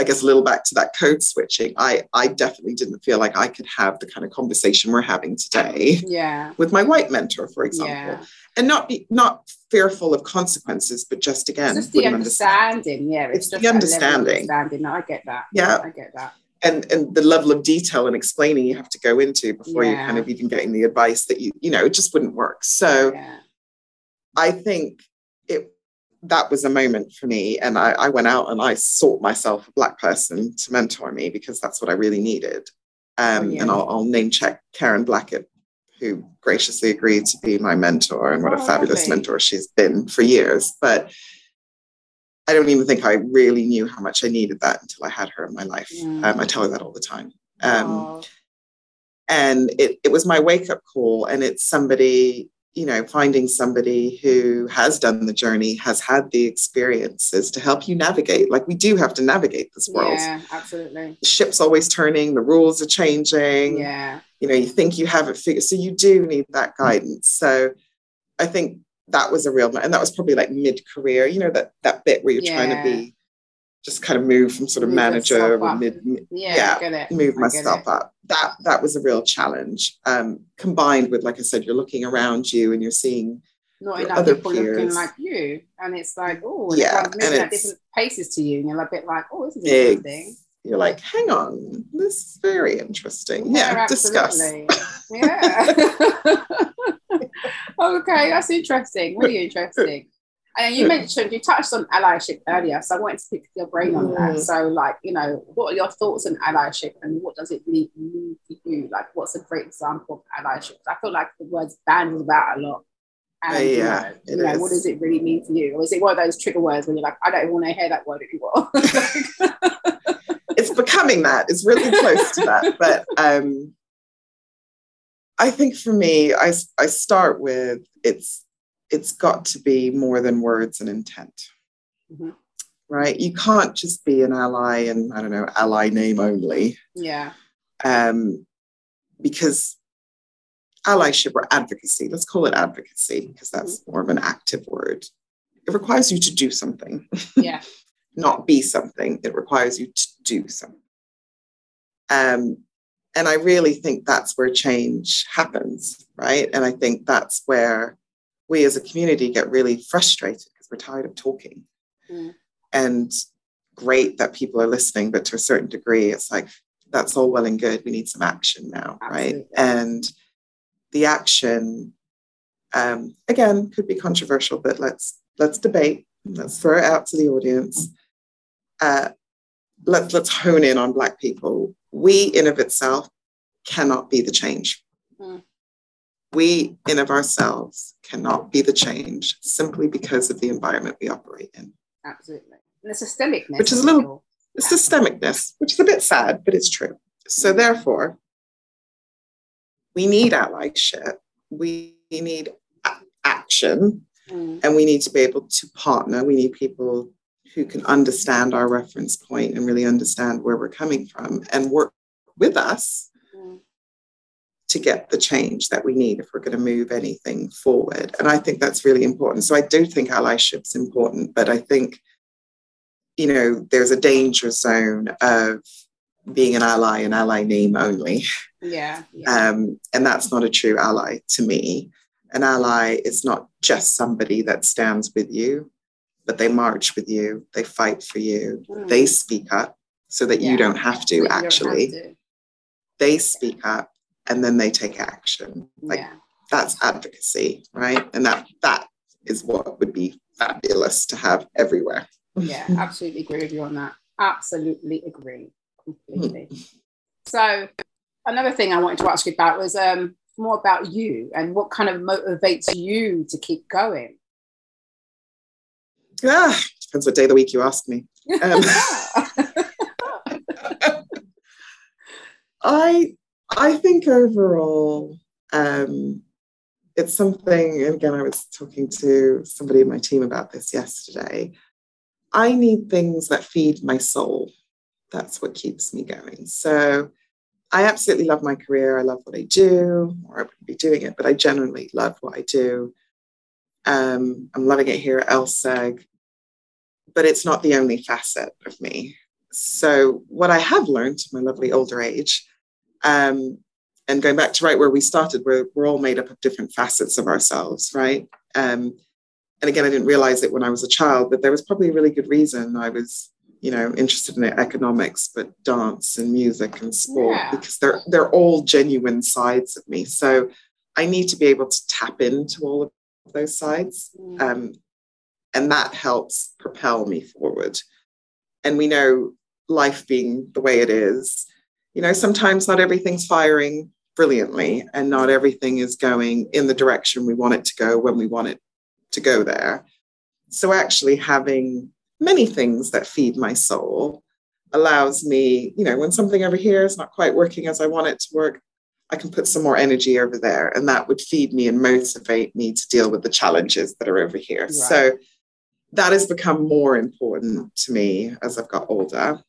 I guess a little back to that code switching, I, I definitely didn't feel like I could have the kind of conversation we're having today yeah, with my white mentor, for example. yeah. And not be not fearful of consequences, but just again, It's just the understand. understanding. Yeah, It's just the that level of understanding. Understanding. No, I get that. Yeah. I get that. And and the level of detail and explaining you have to go into before you're kind of even getting the advice that you you know it just wouldn't work so Yeah. i think it that was a moment for me and I, I went out and i sought myself a black person to mentor me because that's what i really needed um, Brilliant. and I'll, I'll name check karen blackett who graciously agreed to be my mentor and what Oh, a fabulous lovely. mentor she's been for years but I don't even think I really knew how much I needed that until I had her in my life. Mm. Um, I tell her that all the time. Um, and it, it was my wake up call. And it's somebody, you know, finding somebody who has done the journey, has had the experiences to help you navigate. Like we do have to navigate this world. Yeah, absolutely. The ship's always turning, the rules are changing. Yeah. You know, you think you have it figured. So you do need that guidance. So I think that was a real, and that was probably like mid career, you know, that, that bit where you're Yeah. trying to be just kind of move from sort of Move manager or mid, mid- Yeah. Yeah, I get it. move I myself up. That that was a real challenge. Um, combined with, like I said, you're looking around you and you're seeing, Not enough other people looking peers. like you. And it's like, oh, Yeah, and moving at it's- different paces to you. And you're a bit like, oh, this is interesting. You're like, hang on, this is very interesting. Yeah, discuss. Yeah. okay, that's interesting. Really interesting. And you mentioned you touched on allyship earlier, so I wanted to pick your brain on that. Mm. So, like, you know, what are your thoughts on allyship, and what does it mean, mean for you? Like, what's a great example of allyship? I feel like the words banned is about a lot. And, you Yeah, know, it you know, what does it really mean for you? Or is it one of those trigger words when you're like, I don't want to hear that word anymore? Becoming that. It's really close to that. But um, I think for me, I I start with it's it's got to be more than words and intent. Mhm. Right? You can't just be an ally and I don't know, ally name only. yeah. um, because allyship or advocacy, let's call it advocacy because that's more of an active word. It requires you to do something, Yeah. not be something. It requires you to do something. Um, and I really think that's where change happens, right? And I think that's where we as a community get really frustrated because we're tired of talking. Mm. And great that people are listening, but to a certain degree, it's like, that's all well and good. We need some action now, right? And the action, um, again, could be controversial, but let's let's debate. Let's throw it out to the audience. Uh, let's let's hone in on Black people. We, in of itself, cannot be the change. Mm. We, in of ourselves, cannot be the change simply because of the environment we operate in. Absolutely. And the systemicness. Which is a little- it. The systemicness, which is a bit sad, but it's true. So therefore, we need allyship. We need action, Mm. and we need to be able to partner. We need people who can understand our reference point and really understand where we're coming from and work with us Mm. to get the change that we need if we're going to move anything forward. And I think that's really important. So I do think allyship's important, but I think, you know, there's a danger zone of being an ally, an ally name only. Yeah. yeah. Um, and that's not a true ally to me. An ally is not just somebody that stands with you, but they march with you, they fight for you, Mm. they speak up so that Yeah. you don't have to don't have actually. to. They speak up and then they take action. Like yeah. that's advocacy, right? And that that is what would be fabulous to have everywhere. Yeah. Absolutely agree with you on that. Absolutely agree. Completely. Mm. So another thing I wanted to ask you about was um more about you and what kind of motivates you to keep going. Ah, depends what day of the week you ask me. Um, I I think overall, um, it's something. Again, I was talking to somebody in my team about this yesterday. I need things that feed my soul. That's what keeps me going. So I absolutely love my career. I love what I do, or I wouldn't be doing it, but I genuinely love what I do. Um, I'm loving it here at LSEG, but it's not the only facet of me. So, what I have learned my lovely older age, um, and going back to right where we started, we're, we're all made up of different facets of ourselves, right? Um, and again, I didn't realize it when I was a child, but there was probably a really good reason I was, you know, interested in economics, but dance and music and sport Yeah. because they're they're all genuine sides of me. So I need to be able to tap into all of those sides, Mm. um, and that helps propel me forward. And we know life being the way it is, you know, sometimes not everything's firing brilliantly, and not everything is going in the direction we want it to go when we want it to go there. So, actually, having many things that feed my soul allows me, you know, when something over here is not quite working as I want it to work, I can put some more energy over there. And that would feed me and motivate me to deal with the challenges that are over here. Right. So that has become more important to me as I've got older.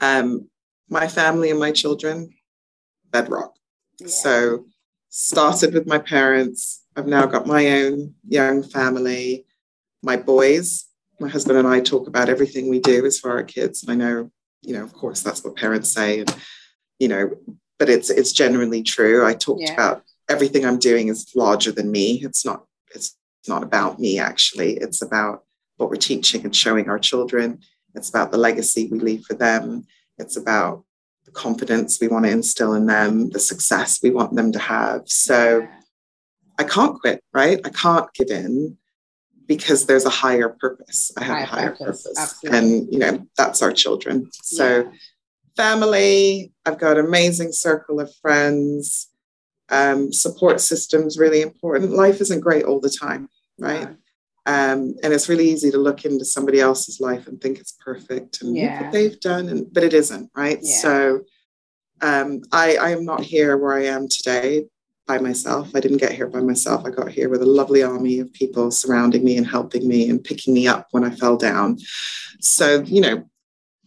Um, my family and my children, bedrock. Yeah. So started with my parents. I've now got my own young family. My boys, my husband and I talk about everything we do as for our kids. And I know, you know, of course, that's what parents say. And, you know, but it's it's genuinely true. I talked yeah. about everything I'm doing is larger than me. It's not it's not about me actually. It's about what we're teaching and showing our children. It's about the legacy we leave for them. It's about the confidence we want to instill in them, the success we want them to have. So I can't quit, right? I can't give in because there's a higher purpose. I have higher a higher purpose. purpose. And you know, that's our children. So yeah family. I've got amazing circle of friends. Um, support systems really important. Life isn't great all the time, right? Um, and it's really easy to look into somebody else's life and think it's perfect and yeah. what they've done, and but it isn't, right? Yeah. So um, I, I am not here where I am today by myself. I didn't get here by myself. I got here with a lovely army of people surrounding me and helping me and picking me up when I fell down. So, you know,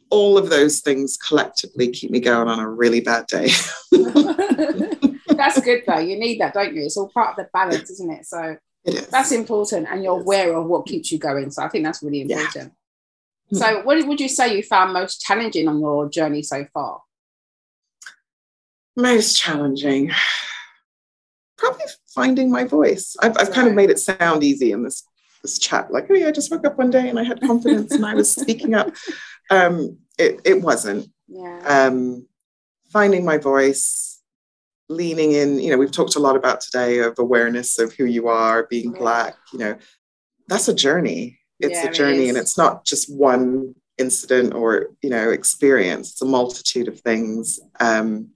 all of those things collectively keep me going on a really bad day. that's good though. You need that, don't you? It's all part of the balance, isn't it? So that's important, and you're aware of what keeps you going. So I think that's really important. Yeah. So, what would you say you found most challenging on your journey so far? Most challenging, probably finding my voice. I've, I've kind of made it sound easy in this this chat, like, oh yeah, I just woke up one day and I had confidence and I was speaking up. Um, it, it wasn't. Yeah. Um, finding my voice, leaning in, you know, we've talked a lot about today of awareness of who you are, being yeah. Black, you know, that's a journey. It's yeah, a journey it and it's not just one incident or, you know, experience. It's a multitude of things. Um,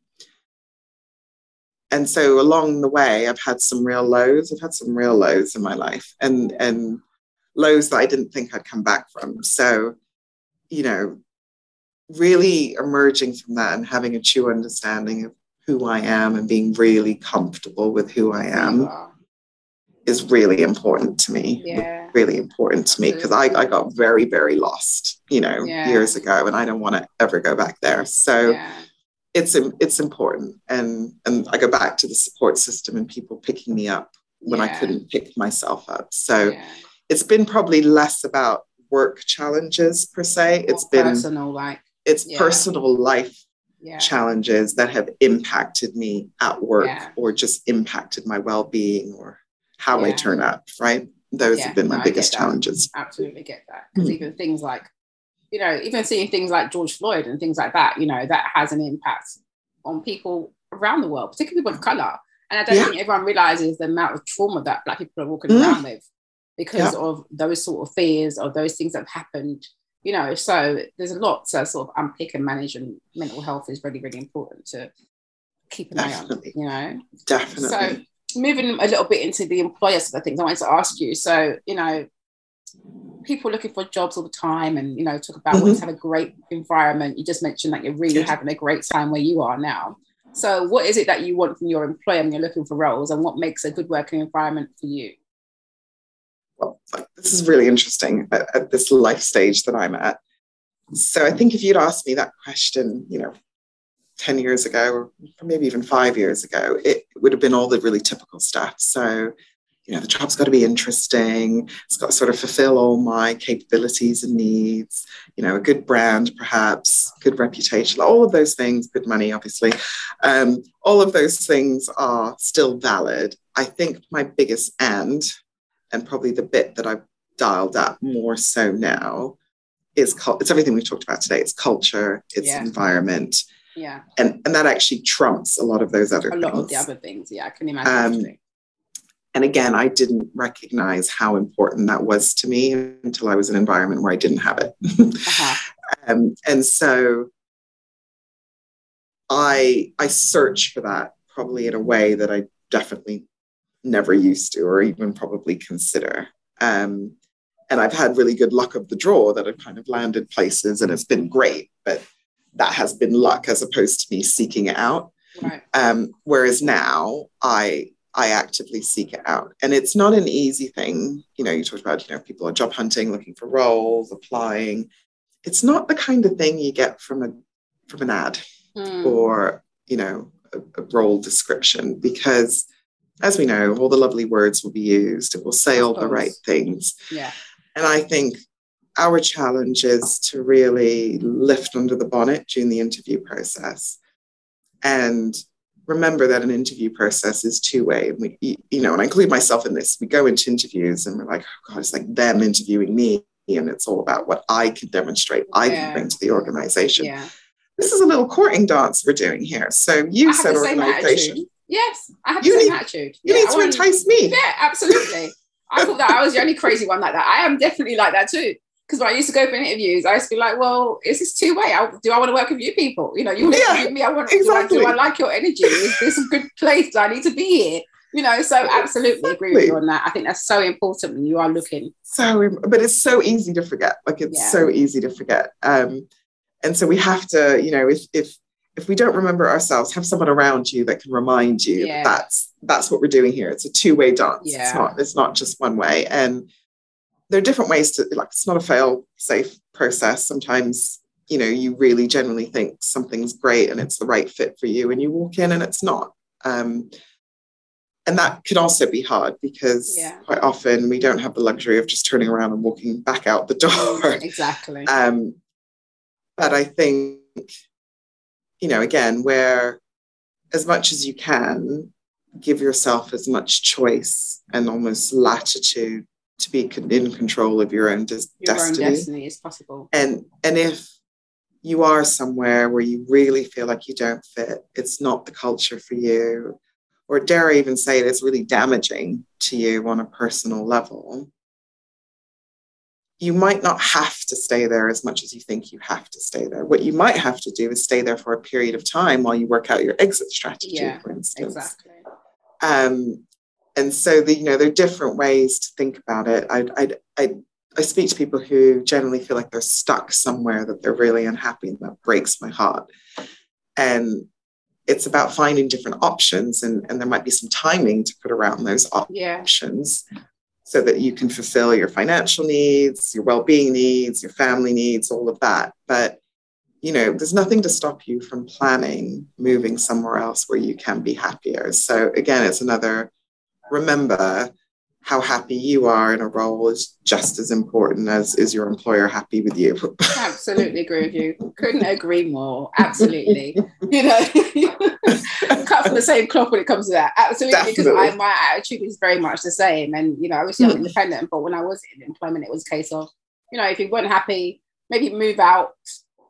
and so along the way, I've had some real lows. I've had some real lows in my life and, and lows that I didn't think I'd come back from. So, you know, really emerging from that and having a true understanding of who I am and being really comfortable with who I am is really important to me. Yeah. Really important to me because I, I got very, very lost, you know, yeah. years ago, and I don't want to ever go back there. So yeah. it's it's important. And and I go back to the support system and people picking me up when I couldn't pick myself up. So it's been probably less about work challenges per se. It's been personal, like it's yeah. personal life yeah. challenges that have impacted me at work yeah. or just impacted my well-being or how I turn up, right? Those have been my no, biggest challenges. Absolutely get that. Because mm. even things like, you know, even seeing things like George Floyd and things like that, you know, that has an impact on people around the world, particularly people of color. And I don't think everyone realizes the amount of trauma that black people are walking mm. around with because of those sort of fears or those things that have happened you know, so there's a lot to sort of unpick and manage, and mental health is really, really important to keep an Definitely. eye on, you know. Definitely. So moving a little bit into the employer side of things, I wanted to ask you. So, you know, people looking for jobs all the time and you know talk about mm-hmm. to have a great environment you just mentioned that you're really having a great time where you are now so what is it that you want from your employer when you're looking for roles and what makes a good working environment for you well, this is really interesting at, at, this life stage that I'm at. So I think if you'd asked me that question, you know, 10 years ago, or maybe even five years ago, it would have been all the really typical stuff. So, you know, the job's got to be interesting. It's got to sort of fulfill all my capabilities and needs, you know, a good brand, perhaps, good reputation, all of those things, good money, obviously. Um, all of those things are still valid. I think my biggest and and probably the bit that I've dialed up more so now is it's everything we've talked about today. It's culture, it's yeah. environment. Yeah. And and that actually trumps a lot of those other a things. lot of the other things. Yeah, I can imagine. Um, and again, I didn't recognize how important that was to me until I was in an environment where I didn't have it. uh-huh. um, and so I I search for that probably in a way that I definitely never used to or even probably consider. Um, and I've had really good luck of the draw that I've kind of landed places and it's been great, but that has been luck as opposed to me seeking it out. Right. Um, whereas now I I actively seek it out. And it's not an easy thing. You know, you talked about, you know, people are job hunting, looking for roles, applying. It's not the kind of thing you get from a from an ad Mm. or, you know, a, a role description because as we know, all the lovely words will be used. It will say all the right things. Yeah. And I think our challenge is to really lift under the bonnet during the interview process and remember that an interview process is two way. We, you know, and I include myself in this. We go into interviews and we're like, oh God, it's like them interviewing me. And it's all about what I can demonstrate, I Yeah. can bring to the organization. Yeah. This is a little courting dance we're doing here. So you said organization. Yes, I have You the same need- attitude. You yeah, need I to entice me. Yeah, absolutely. I thought that I was the only crazy one like that. I am definitely like that too. Because when I used to go for interviews, I used to be like, "Well, is this two way? Do I want to work with you people? You know, you want to Yeah, me? I want. exactly. Do, I, do I like your energy? Is this a good place? Do I need to be here? You know, so absolutely agree with you on that. I think that's so important when you are looking. so but it's so easy to forget like it's Yeah. so easy to forget um and so we have to you know if if if we don't remember ourselves have someone around you that can remind you Yeah. that that's that's what we're doing here it's a two-way dance Yeah. it's not it's not just one way and there are different ways to like it's not a fail safe process sometimes you know you really genuinely think something's great and it's the right fit for you and you walk in and it's not um and that can also be hard because Yeah. quite often we don't have the luxury of just turning around and walking back out the door. Exactly. um, but I think, you know, again, where as much as you can, give yourself as much choice and almost latitude to be in control of your own des- your destiny. own destiny is possible. And and if you are somewhere where you really feel like you don't fit, it's not the culture for you, or dare I even say it is really damaging to you on a personal level, you might not have to stay there as much as you think you have to stay there. What you might have to do is stay there for a period of time while you work out your exit strategy, Yeah, for instance. Exactly. Um, and so the, you know, there are different ways to think about it. I, I, I, I speak to people who generally feel like they're stuck somewhere that they're really unhappy, and that breaks my heart. And it's about finding different options, and, and there might be some timing to put around those Yeah. options so that you can fulfill your financial needs, your well-being needs, your family needs, all of that. But you know, there's nothing to stop you from planning moving somewhere else where you can be happier. So again, it's another remember how happy you are in a role is just as important as is your employer happy with you. Absolutely agree with you. Couldn't agree more. Absolutely. you know, cut from the same cloth when it comes to that. Absolutely, because I, my attitude is very much the same. And you know, obviously I'm hmm. independent, but when I was in employment, it was a case of, you know, if you weren't happy, maybe move out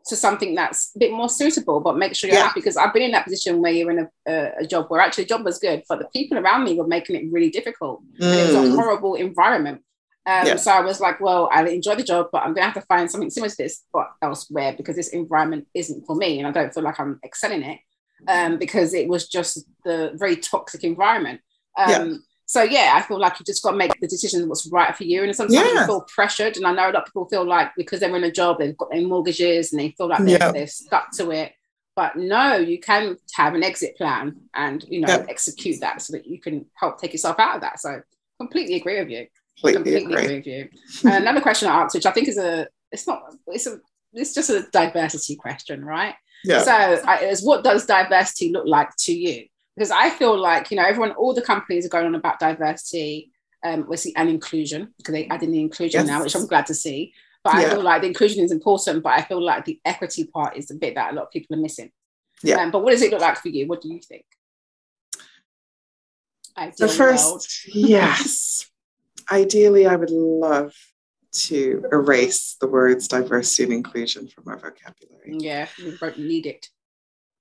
to something that's a bit more suitable, but make sure you're Yeah. happy. Because I've been in that position where you're in a, a, a job where actually the job was good, but the people around me were making it really difficult. And it was a Mm, horrible environment. Um, Yeah. So I was like, well, I enjoy the job, but I'm going to have to find something similar to this, but elsewhere because this environment isn't for me, and I don't feel like I'm excelling it um, because it was just the very toxic environment. Um, Yeah. So yeah, I feel like you just got to make the decision what's right for you, and sometimes you feel pressured. And I know a lot of people feel like because they're in a job, they've got their mortgages, and they feel like they're, Yeah. they're stuck to it. But no, you can have an exit plan and you know Yeah. execute that so that you can help take yourself out of that. So completely agree with you completely completely agree. agree with you. And another question I asked, which I think is a, it's not, it's a, it's just a diversity question, right? Yeah. So I, is what does diversity look like to you? Because I feel like you know everyone, all the companies are going on about diversity, um, we see and inclusion because they add in the inclusion Yes. now, which I'm glad to see. But I feel like the inclusion is important, but I feel like the equity part is the bit that a lot of people are missing. Yeah. Um, but what does it look like for you? What do you think? the first, yes. Ideally, I would love to erase the words diversity and inclusion from our vocabulary Yeah, we don't need it.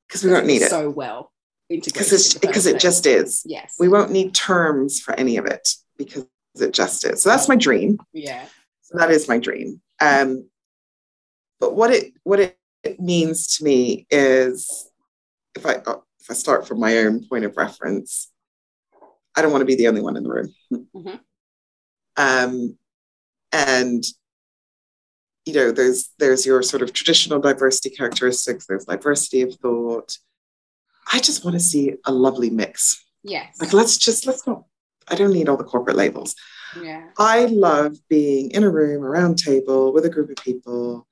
because we don't need it so well integrated. because it just is. yes, We won't need terms for any of it because it just is. So that's my dream. yeah, So that is my dream. Um, but what it what it, means to me is if I uh, if I start from my own point of reference, I don't want to be the only one in the room. Mhm. Um, And you know, there's there's your sort of traditional diversity characteristics, there's diversity of thought. I just want to see a lovely mix. Yes. Like let's just let's not I don't need all the corporate labels. Yeah. I love being in a room, a round table with a group of people,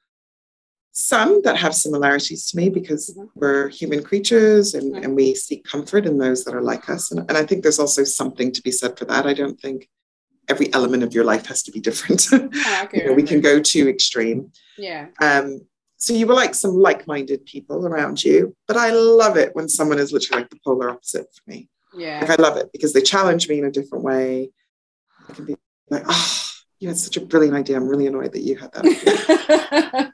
some that have similarities to me because Mhm. we're human creatures and, Mhm. and we seek comfort in those that are like us. And, and I think there's also something to be said for that. I don't think every element of your life has to be different. No, I agree, You know, we can go too extreme. Yeah. Um, so you were like some like-minded people around you, but I love it when someone is literally like the polar opposite for me. Yeah. Like I love it because they challenge me in a different way. I can be like, oh, you had such a brilliant idea. I'm really annoyed that you had that.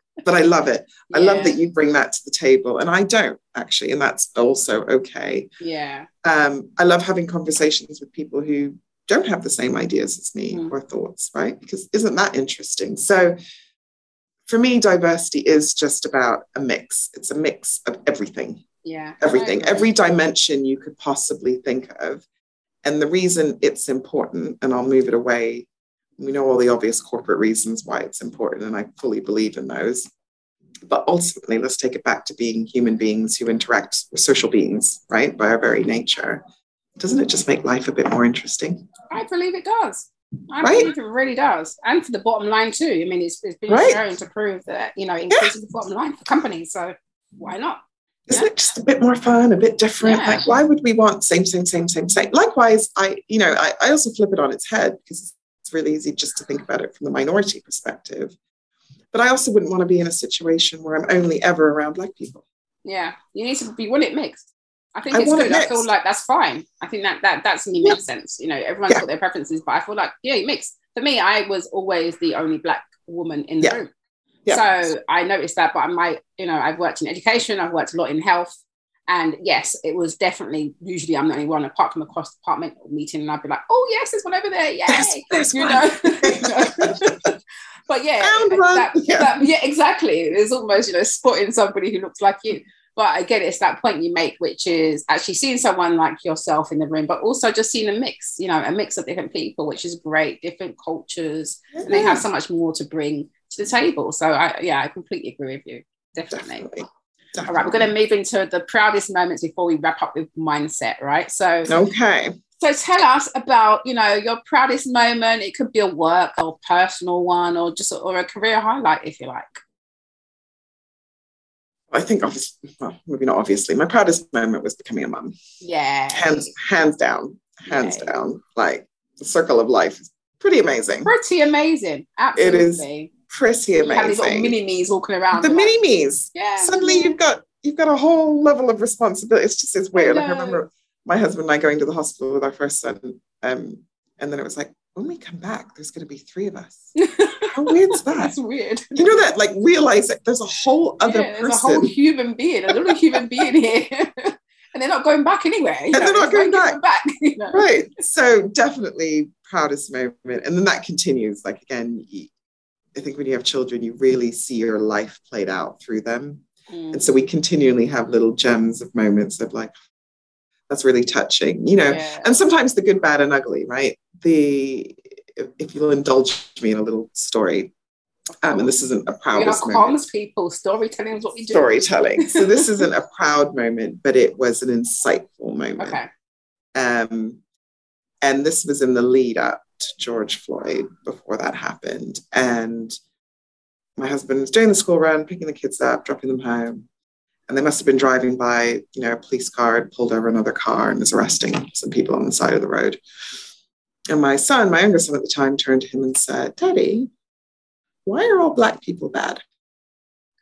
but I love it. I love that you bring that to the table, and I don't actually, and that's also okay. Yeah. Um, I love having conversations with people who don't have the same ideas as me Mm. or thoughts, right? Because isn't that interesting? So for me, diversity is just about a mix. It's a mix of everything Yeah. everything, every dimension you could possibly think of. And the reason it's important, and I'll move it away, we know all the obvious corporate reasons why it's important, and I fully believe in those. But ultimately, let's take it back to being human beings who interact with social beings, right, by our very nature. Doesn't it just make life a bit more interesting? I believe it does. I Right? believe it really does. And for the bottom line too. I mean, it's, it's been Right. shown to prove that, you know, it increases the bottom line for companies. So why not? Isn't Yeah. it just a bit more fun, a bit different? Yeah. Like, why would we want same, same, same, same, same? Likewise, I, you know, I, I also flip it on its head because it's really easy just to think about it from the minority perspective. But I also wouldn't want to be in a situation where I'm only ever around black people. Yeah. You need to be want it mixed. I think I it's want it good. I feel like that's fine. I think that that that's me Yeah. makes sense. You know, everyone's Yeah. got their preferences, but I feel like, yeah, you mix. For me, I was always the only black woman in the Yeah. room. Yeah. So I noticed that, but I might, you know, I've worked in education, I've worked a lot in health. And yes, it was definitely usually I'm the only one apart from a cross departmental meeting, and I'd be like, oh yes, there's one over there, yay. You know. but yeah, that- Yeah. that- yeah, exactly. It's almost, you know, spotting somebody who looks like you. But again, it's that point you make, which is actually seeing someone like yourself in the room, but also just seeing a mix, you know, a mix of different people, which is great, different cultures, and they have mm. so much more to bring to the table. So I yeah, I completely agree with you. Definitely. Definitely. All right, we're going to move into the proudest moments before we wrap up with mindset, right? So Okay. so tell us about, you know, your proudest moment. It could be a work or personal one or just or a career highlight if you like. I think obviously, well, maybe not obviously. My proudest moment was becoming a mum. Yeah. Hands, hands down, hands down. Like the circle of life is pretty amazing. Pretty amazing. Absolutely. It is. Pretty You have these little amazing. mini me's walking around. the like, mini me's. Yeah. Suddenly yeah. you've got you've got a whole level of responsibility. It's just it's weird. Like I remember my husband and I going to the hospital with our first son, um, and then it was like, when we come back, there's going to be three of us. How weird is that? That's weird. You know that, like, realize that there's a whole other yeah, there's a whole human being, a little human being here. and they're not going back anywhere. And know, they're not there's going getting back. you know. right. So definitely proudest moment, and then that continues. Like again, you, I think when you have children, you really see your life played out through them. Mm. And so we continually have little gems of moments of like, that's really touching, you know. Yeah. And sometimes the good, bad, and ugly, right? The if, you'll indulge me in a little story, um, and this isn't a proud, We're not proudest moment. comms people. Storytelling is what we do. Storytelling. so this isn't a proud moment, but it was an insightful moment. Okay. Um, and this was in the lead up to George Floyd before that happened. And my husband was doing the school run, picking the kids up, dropping them home. And they must have been driving by, you know, a police car had pulled over another car and was arresting some people on the side of the road. And my son, my younger son at the time, turned to him and said, Daddy, why are all Black people bad?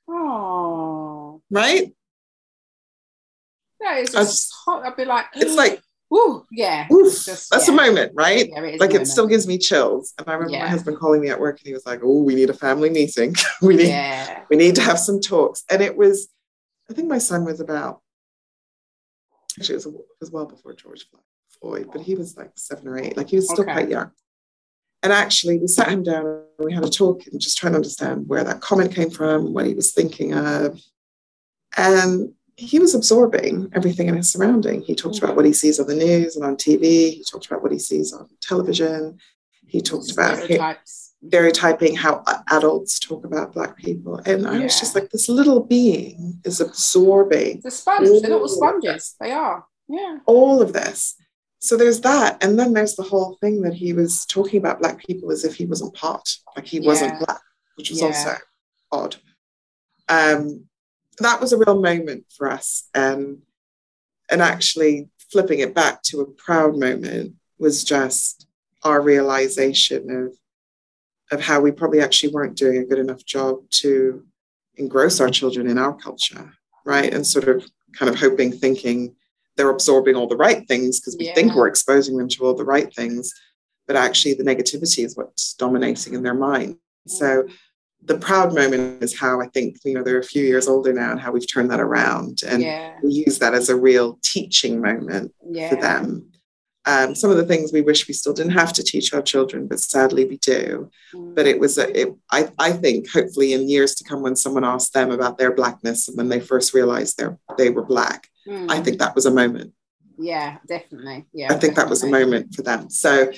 Oh, Right? that is just hot. I'd be like, It's like, Ooh, yeah. oof, Just- that's yeah. a moment, right? Yeah, it like a it still gives me chills. And I remember Yeah. my husband calling me at work and he was like, Oh, we need a family meeting. we need we need to have some talks. And it was, I think my son was about actually it was, it was well before George Floyd, but he was like seven or eight, like he was still Okay. quite young. And actually we sat him down and we had a talk and just trying to understand where that comment came from, what he was thinking of. And he was absorbing everything in his surrounding. He talked about what he mm-hmm. sees on the news and on TV. He talked about what he sees on television. He talked about Stereotypes. stereotyping how adults talk about black people and i was just like this little being is absorbing The sponge, they're little sponges. They are. Yeah. all of this so there's that and then there's the whole thing that he was talking about black people as if he wasn't part like he wasn't black which was Yeah. also odd. Um that was a real moment for us and and actually flipping it back to a proud moment was just our realization of of how we probably actually weren't doing a good enough job to engross our children in our culture right? And sort of kind of hoping thinking they're absorbing all the right things because we Yeah. think we're exposing them to all the right things but actually the negativity is what's dominating in their mind so the proud moment is how I think, you know, they're a few years older now and how we've turned that around. And yeah. we use that as a real teaching moment Yeah. for them. Um, some of the things we wish we still didn't have to teach our children, but sadly we do. Mm. But it was, a, it, I, I think, hopefully in years to come, when someone asked them about their blackness and when they first realized they they were black, Mm. I think that was a moment. Yeah, definitely. Yeah. I think that was a moment for them. So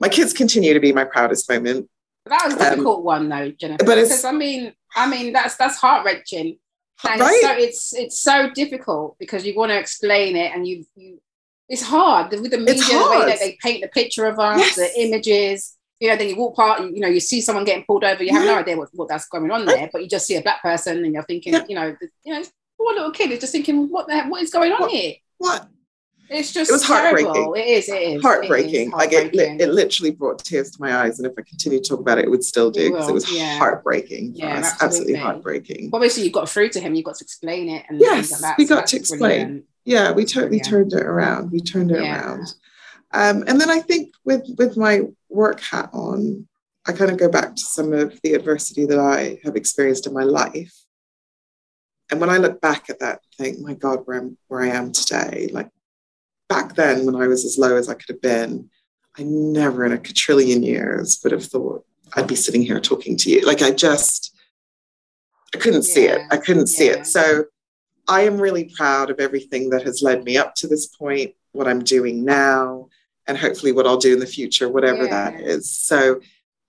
my kids continue to be my proudest moment. That was a difficult one though, Jennifer. Um, but because I mean, I mean that's that's heart wrenching. And Right? so it's it's so difficult because you want to explain it and you you it's hard with the media the way that they paint the picture of us, Yes. the images. You know, then you walk past, you know, you see someone getting pulled over, you have no idea what, what that's going on there, but you just see a black person and you're thinking, Yeah. you know, you know, poor little kid is just thinking, what the heck, what is going on What? here? What? It's just It was heartbreaking. terrible. It is, it is. heartbreaking. It is Like it, it literally brought tears to my eyes, and if I continue to talk about it, it would still do because it was yeah. heartbreaking Yeah, absolutely. Absolutely heartbreaking. obviously you got through to him, you got to explain it and Yes, like that. we so got to explain. brilliant. Yeah, we totally Yeah. turned it around. We turned it Yeah. around. Um, and then I think with with my work hat on, I kind of go back to some of the adversity that I have experienced in my life. And when I look back at that, I think, my God, where I'm where I am today, like back then when I was as low as I could have been, I never in a quadrillion years would have thought I'd be sitting here talking to you. Like I just I couldn't see it. I couldn't see it. So I am really proud of everything that has led me up to this point, what I'm doing now, and hopefully what I'll do in the future, whatever that Yeah. is. So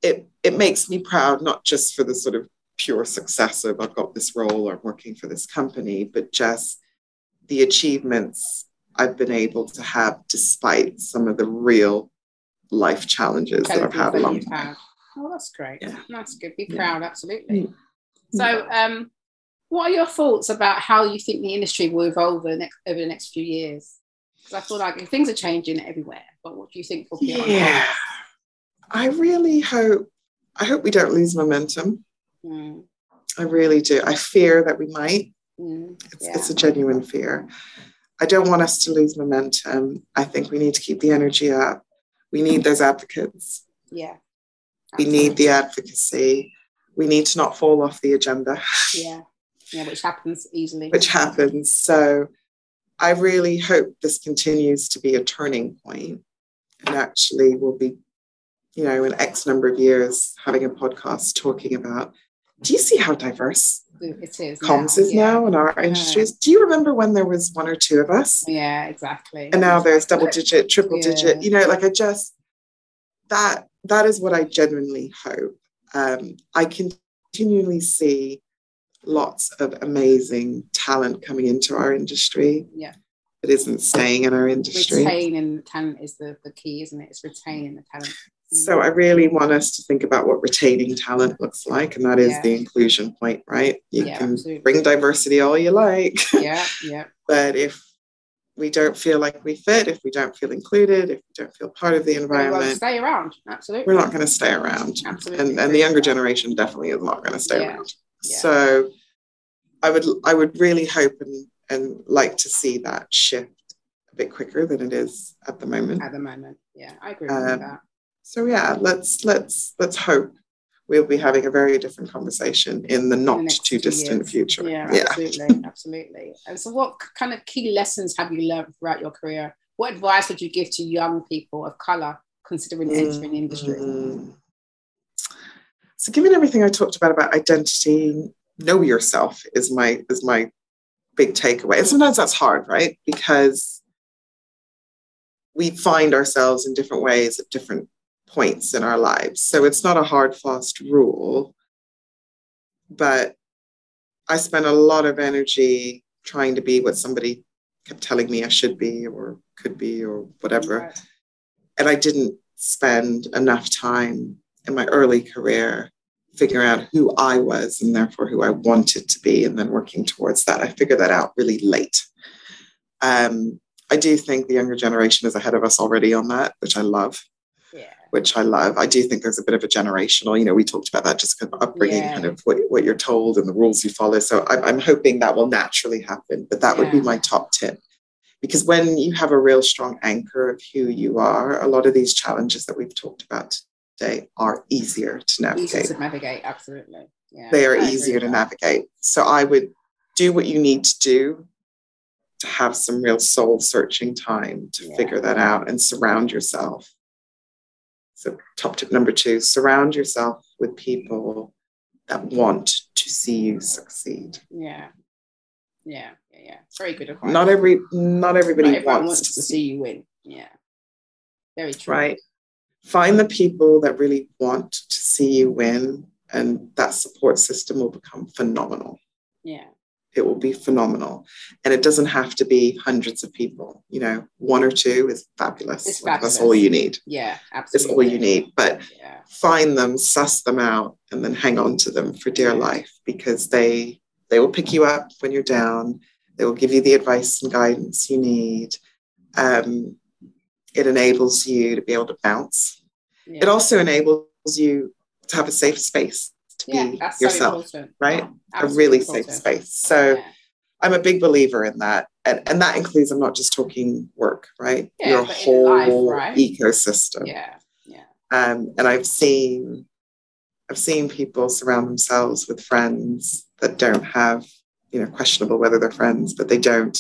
it it makes me proud, not just for the sort of pure success of I've got this role or I'm working for this company, but just the achievements I've been able to have despite some of the real life challenges that I've had along the way. Oh, that's great. Yeah. That's good. Be Yeah. proud, absolutely. Mm. So, um, what are your thoughts about how you think the industry will evolve over the next, over the next few years? Because I feel like things are changing everywhere. But what do you think will be Yeah. I really hope I hope we don't lose momentum. Mm, I really do. I fear that we might. mm, It's, yeah. it's a genuine fear. I don't want us to lose momentum. I think we need to keep the energy up. We need those advocates. yeah. We need the advocacy. We need to not fall off the agenda, Yeah. Yeah, which happens easily. which happens. So I really hope this continues to be a turning point and actually we'll be, you know, in X number of years having a podcast talking about do you see how diverse it is. comms now, is yeah. now in our Yeah. industries? Do you remember when there was one or two of us? Yeah, exactly. and now there's double digit triple Yeah. digit you know like i just that that is what i genuinely hope um, i continually see lots of amazing talent coming into our industry Yeah. that isn't staying in our industry retaining the talent is the, the key, isn't it? It's retaining the talent. So i really want us to think about what retaining talent looks like and that is Yeah. the inclusion point right you Yeah, can absolutely. bring diversity all you like yeah, yeah, but if we don't feel like we fit if we don't feel included if we don't feel part of the environment stay around. Absolutely. we're not going to stay around. Absolutely And, and the younger generation definitely is not going to stay Yeah. around. Yeah. So I would I would really hope and, and like to see that shift a bit quicker than it is at the moment. at the moment. Yeah, I agree with Um, that. So yeah, let's let's let's hope we'll be having a very different conversation in the not next too distant years. future. Yeah, absolutely, absolutely. And so, what kind of key lessons have you learned throughout your career? What advice would you give to young people of color considering entering the industry? Mm. So, given everything I talked about about identity, know yourself is my is my big takeaway. And sometimes that's hard, right? Because we find ourselves in different ways at different points in our lives. So it's not a hard, fast rule, but I spent a lot of energy trying to be what somebody kept telling me I should be or could be or whatever. Right. And I didn't spend enough time in my early career figuring out who I was and therefore who I wanted to be and then working towards that. I figured that out really late. Um, I do think the younger generation is ahead of us already on that, which I love. Which I love. I do think there's a bit of a generational, you know, we talked about that just kind of upbringing, yeah. kind of what, what you're told and the rules you follow. So I'm, I'm hoping that will naturally happen, but that yeah. would be my top tip. Because when you have a real strong anchor of who you are, a lot of these challenges that we've talked about today are easier to navigate. Easier to navigate, absolutely. Yeah, they are easier to navigate. So I would do what you need to do to have some real soul searching time to yeah. figure that out and surround yourself. So, top tip number two surround yourself with people that want to see you succeed. Yeah. Yeah. Yeah. yeah. Very good advice. Not every not everybody not wants, wants, to see you win. Yeah. Very true. Right. Find the people that really want to see you win, and that support system will become phenomenal. Yeah it will be phenomenal. And it doesn't have to be hundreds of people. You know, one or two is fabulous. It's fabulous. That's all you need. Yeah, absolutely. It's all you need. But yeah. find them, suss them out, and then hang on to them for dear life because they they will pick you up when you're down. They will give you the advice and guidance you need. Um, it enables you to be able to bounce. Yeah. It also enables you to have a safe space to yeah, be yourself, so right? a really important. safe space. So yeah. I'm a big believer in that. And, and that includes, I'm not just talking work, right? Yeah, Your whole life, right? ecosystem. Yeah. Yeah. Um, and I've seen I've seen people surround themselves with friends that don't have, you know, questionable whether they're friends, but they don't,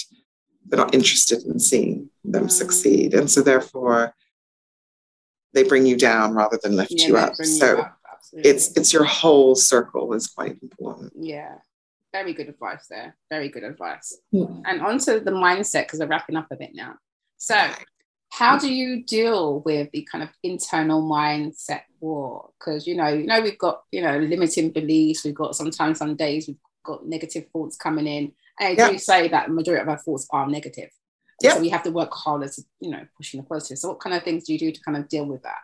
they're not interested in seeing them mm. succeed. And so therefore they bring you down rather than lift yeah, you up. So you up it's it's your whole circle is quite important. Yeah. Very good advice there. Very good advice. Mm. and onto the mindset because we're wrapping up a bit now. So how do you deal with the kind of internal mindset war? Because you know you know we've got you know limiting beliefs. We've got sometimes some days we've got negative thoughts coming in. And I do say that the majority of our thoughts are negative? Yeah. so we have to work harder to you know pushing the positive so what kind of things do you do to kind of deal with that?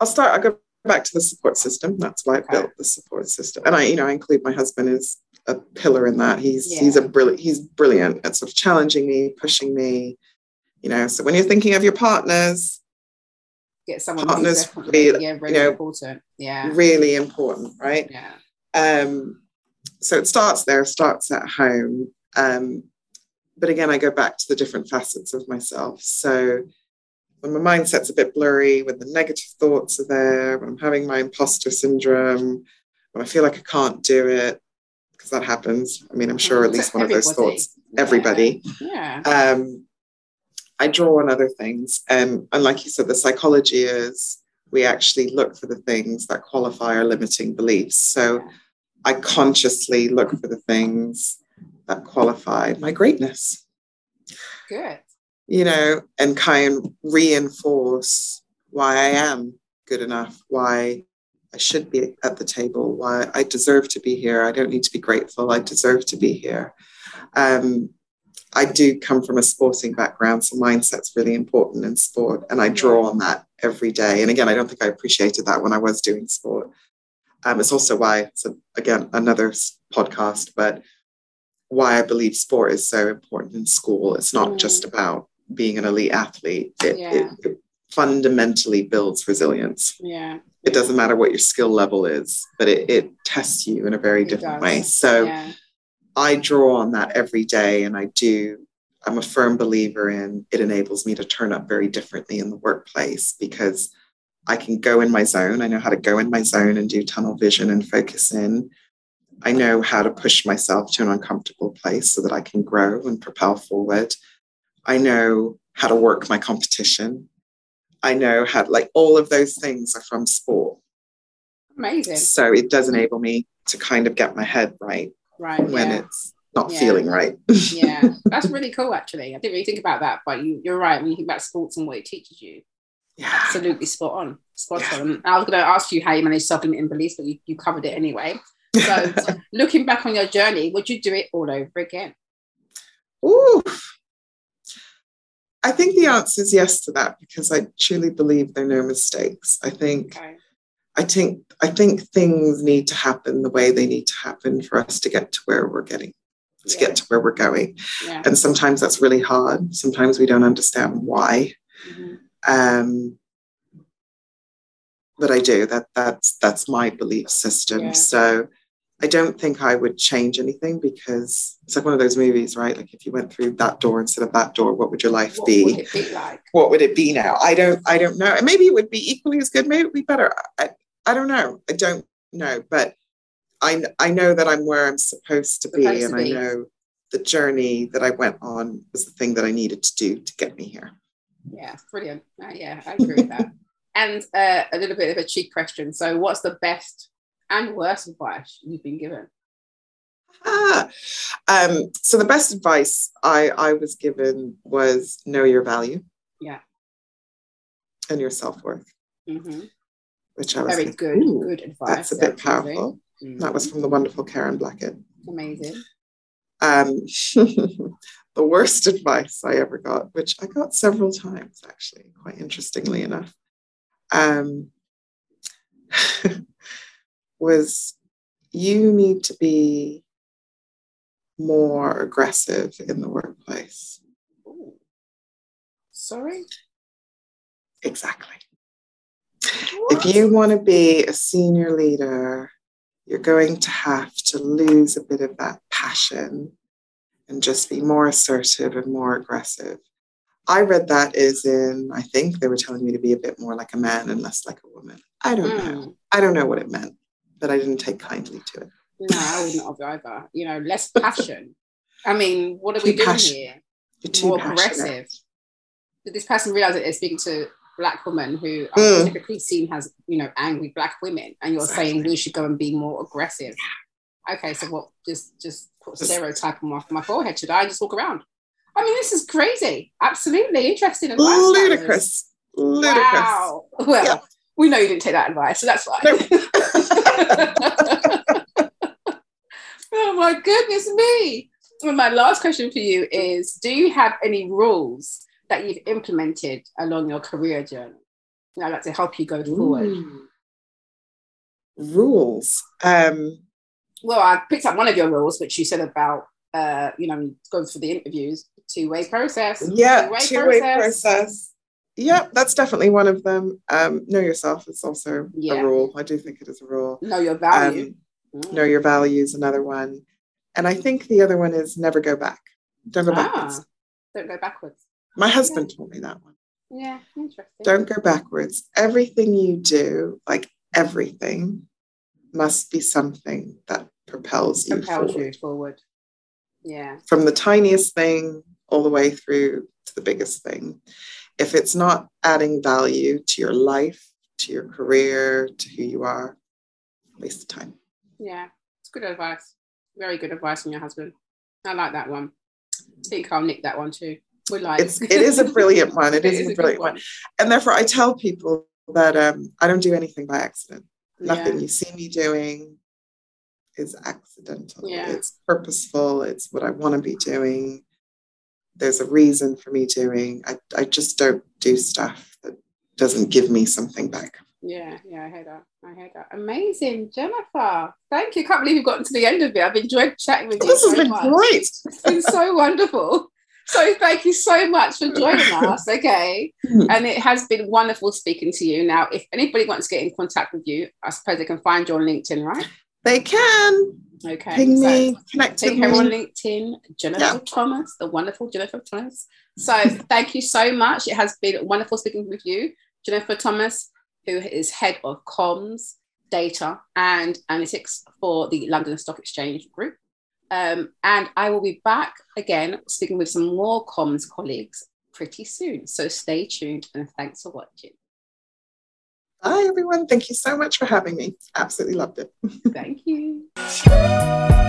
I'll start. I'll go back to the support system. That's why I built the support system. And I, you know, I include my husband as a pillar in that. He's yeah. he's a brilliant, he's brilliant at sort of challenging me, pushing me. You know, so when you're thinking of your partners, get someone partners really, yeah, really you know, important. Yeah. Really important, right? Yeah. Um, so it starts there, starts at home. Um, but again, I go back to the different facets of myself. So when my mindset's a bit blurry, when the negative thoughts are there, when I'm having my imposter syndrome, when I feel like I can't do it, because that happens. I mean, I'm sure at least one of those thoughts, everybody. Yeah. Um, I draw on other things. And, and like you said, the psychology is we actually look for the things that qualify our limiting beliefs. So. I consciously look for the things that qualify my greatness. Good you know, and kind of reinforce why I am good enough, why I should be at the table, why I deserve to be here. I don't need to be grateful. I deserve to be here. Um, I do come from a sporting background, so mindset's really important in sport, and I draw on that every day. And again, I don't think I appreciated that when I was doing sport. Um, it's also why it's a, again another podcast, but why I believe sport is so important in school. It's not mm. just about being an elite athlete, it, yeah. it, it fundamentally builds resilience. Yeah. It doesn't matter what your skill level is, but it, it tests you in a very it different does. way. So yeah. I draw on that every day and I do. I'm a firm believer in it enables me to turn up very differently in the workplace because I can go in my zone. I know how to go in my zone and do tunnel vision and focus in. I know how to push myself to an uncomfortable place so that I can grow and propel forward. I know how to work my competition. I know how, like, all of those things are from sport. Amazing. So it does enable me to kind of get my head right. Right. When yeah. it's not yeah. feeling right. yeah. That's really cool, actually. I didn't really think about that, but you, you're right. When you think about sports and what it teaches you, Yeah. Absolutely spot on. Spot Yeah. on. I was going to ask you how you managed self-limiting beliefs, but you, you covered it anyway. So, looking back on your journey, would you do it all over again? Ooh. I think the answer is yes to that because I truly believe there are no mistakes. I think Okay. I think I think things need to happen the way they need to happen for us to get to where we're getting to Yeah. get to where we're going. Yeah. And sometimes that's really hard. Sometimes we don't understand why. Mhm. Um, but I do. That that's that's my belief system. Yeah. So I don't think I would change anything because it's like one of those movies, right? Like if you went through that door instead of that door, what would your life What be? would it be like? what would it be now? I don't I don't know. And maybe it would be equally as good. Maybe it would be better. I, I don't know. I don't know. But I I know that I'm where I'm supposed to be, Supposed to and be. I know the journey that I went on was the thing that I needed to do to get me here. Yeah, brilliant. Uh, yeah, I agree with that. And uh, a little bit of a cheek question. So, what's the best and worst advice you've been given? Ah, um, so the best advice I I was given was know your value. Yeah. And your self worth, hmm which I was Very like, good, good advice. That's a bit definitely. powerful. Mhm. That was from the wonderful Karen Blackett. amazing. Um, the worst advice I ever got, which I got several times actually, quite interestingly enough, um, was you need to be more aggressive in the workplace. Ooh. Sorry. Exactly. If you want to be a senior leader, you're going to have to lose a bit of that passion and just be more assertive and more aggressive. I read that as in, I think they were telling me to be a bit more like a man and less like a woman. I don't know. Mm. I don't know what it meant, but I didn't take kindly to it. No, I wouldn't have either. You know, less passion. I mean, what are we Too doing passion- here? You're too More aggressive. Did this person realize that they're speaking to black women who are Mm. typically seen as, you know, angry black women, and you're saying we should go and be more aggressive? Okay, so what? Just, just put a stereotype on my, my forehead. Should I just walk around? I mean, this is crazy. Absolutely interesting was. Ludicrous. Ludicrous. Wow. Well, Yeah. we know you didn't take that advice, so that's fine. oh my goodness me. Well, my last question for you is Do you have any rules that you've implemented along your career journey? Know, like to help you go forward. Ooh. Rules. Um, Well, I picked up one of your rules, which you said about, uh, you know, going for the interviews, two way process. Yeah, two-way process. process. Yeah, that's definitely one of them. Um, know yourself is also Yeah. a rule. I do think it is a rule. Know your value. Um, Mm. know your values, another one. And I think the other one is never go back. Don't go backwards. Ah, don't go backwards. My husband told me that one. Yeah, interesting. Don't go backwards. Everything you do, like everything, must be something that propels you propels forward. you forward. Yeah. from the tiniest thing all the way through to the biggest thing. If it's not adding value to your life, to your career, to who you are, waste of time. Yeah, it's good advice. Very good advice from your husband. I like that one. I think I'll nick that one too. We like It's it is a brilliant one. It is, a good brilliant one. And therefore I tell people that um, I don't do anything by accident. Nothing Yeah. you see me doing is accidental. Yeah. It's purposeful. It's what I want to be doing. There's a reason for me doing. I, I just don't do stuff that doesn't give me something back. Yeah, yeah, I heard that. I heard that. Amazing, Jennifer. Thank you. Can't believe you've gotten to the end of it. I've enjoyed chatting with you. This has been much. great. It's been so wonderful. So thank you so much for joining us. Okay. Mhm. And it has been wonderful speaking to you. Now, if anybody wants to get in contact with you, I suppose they can find you on LinkedIn, right? They can Okay. ping so- me, connect her on. LinkedIn, Jennifer Yeah. Thomas, the wonderful Jennifer Thomas. So thank you so much. It has been wonderful speaking with you, Jennifer Thomas, who is head of comms, data, and analytics for the London Stock Exchange Group. Um, and I will be back again speaking with some more comms colleagues pretty soon. So stay tuned and thanks for watching. Bye, everyone. Thank you so much for having me. Absolutely loved it. Thank you.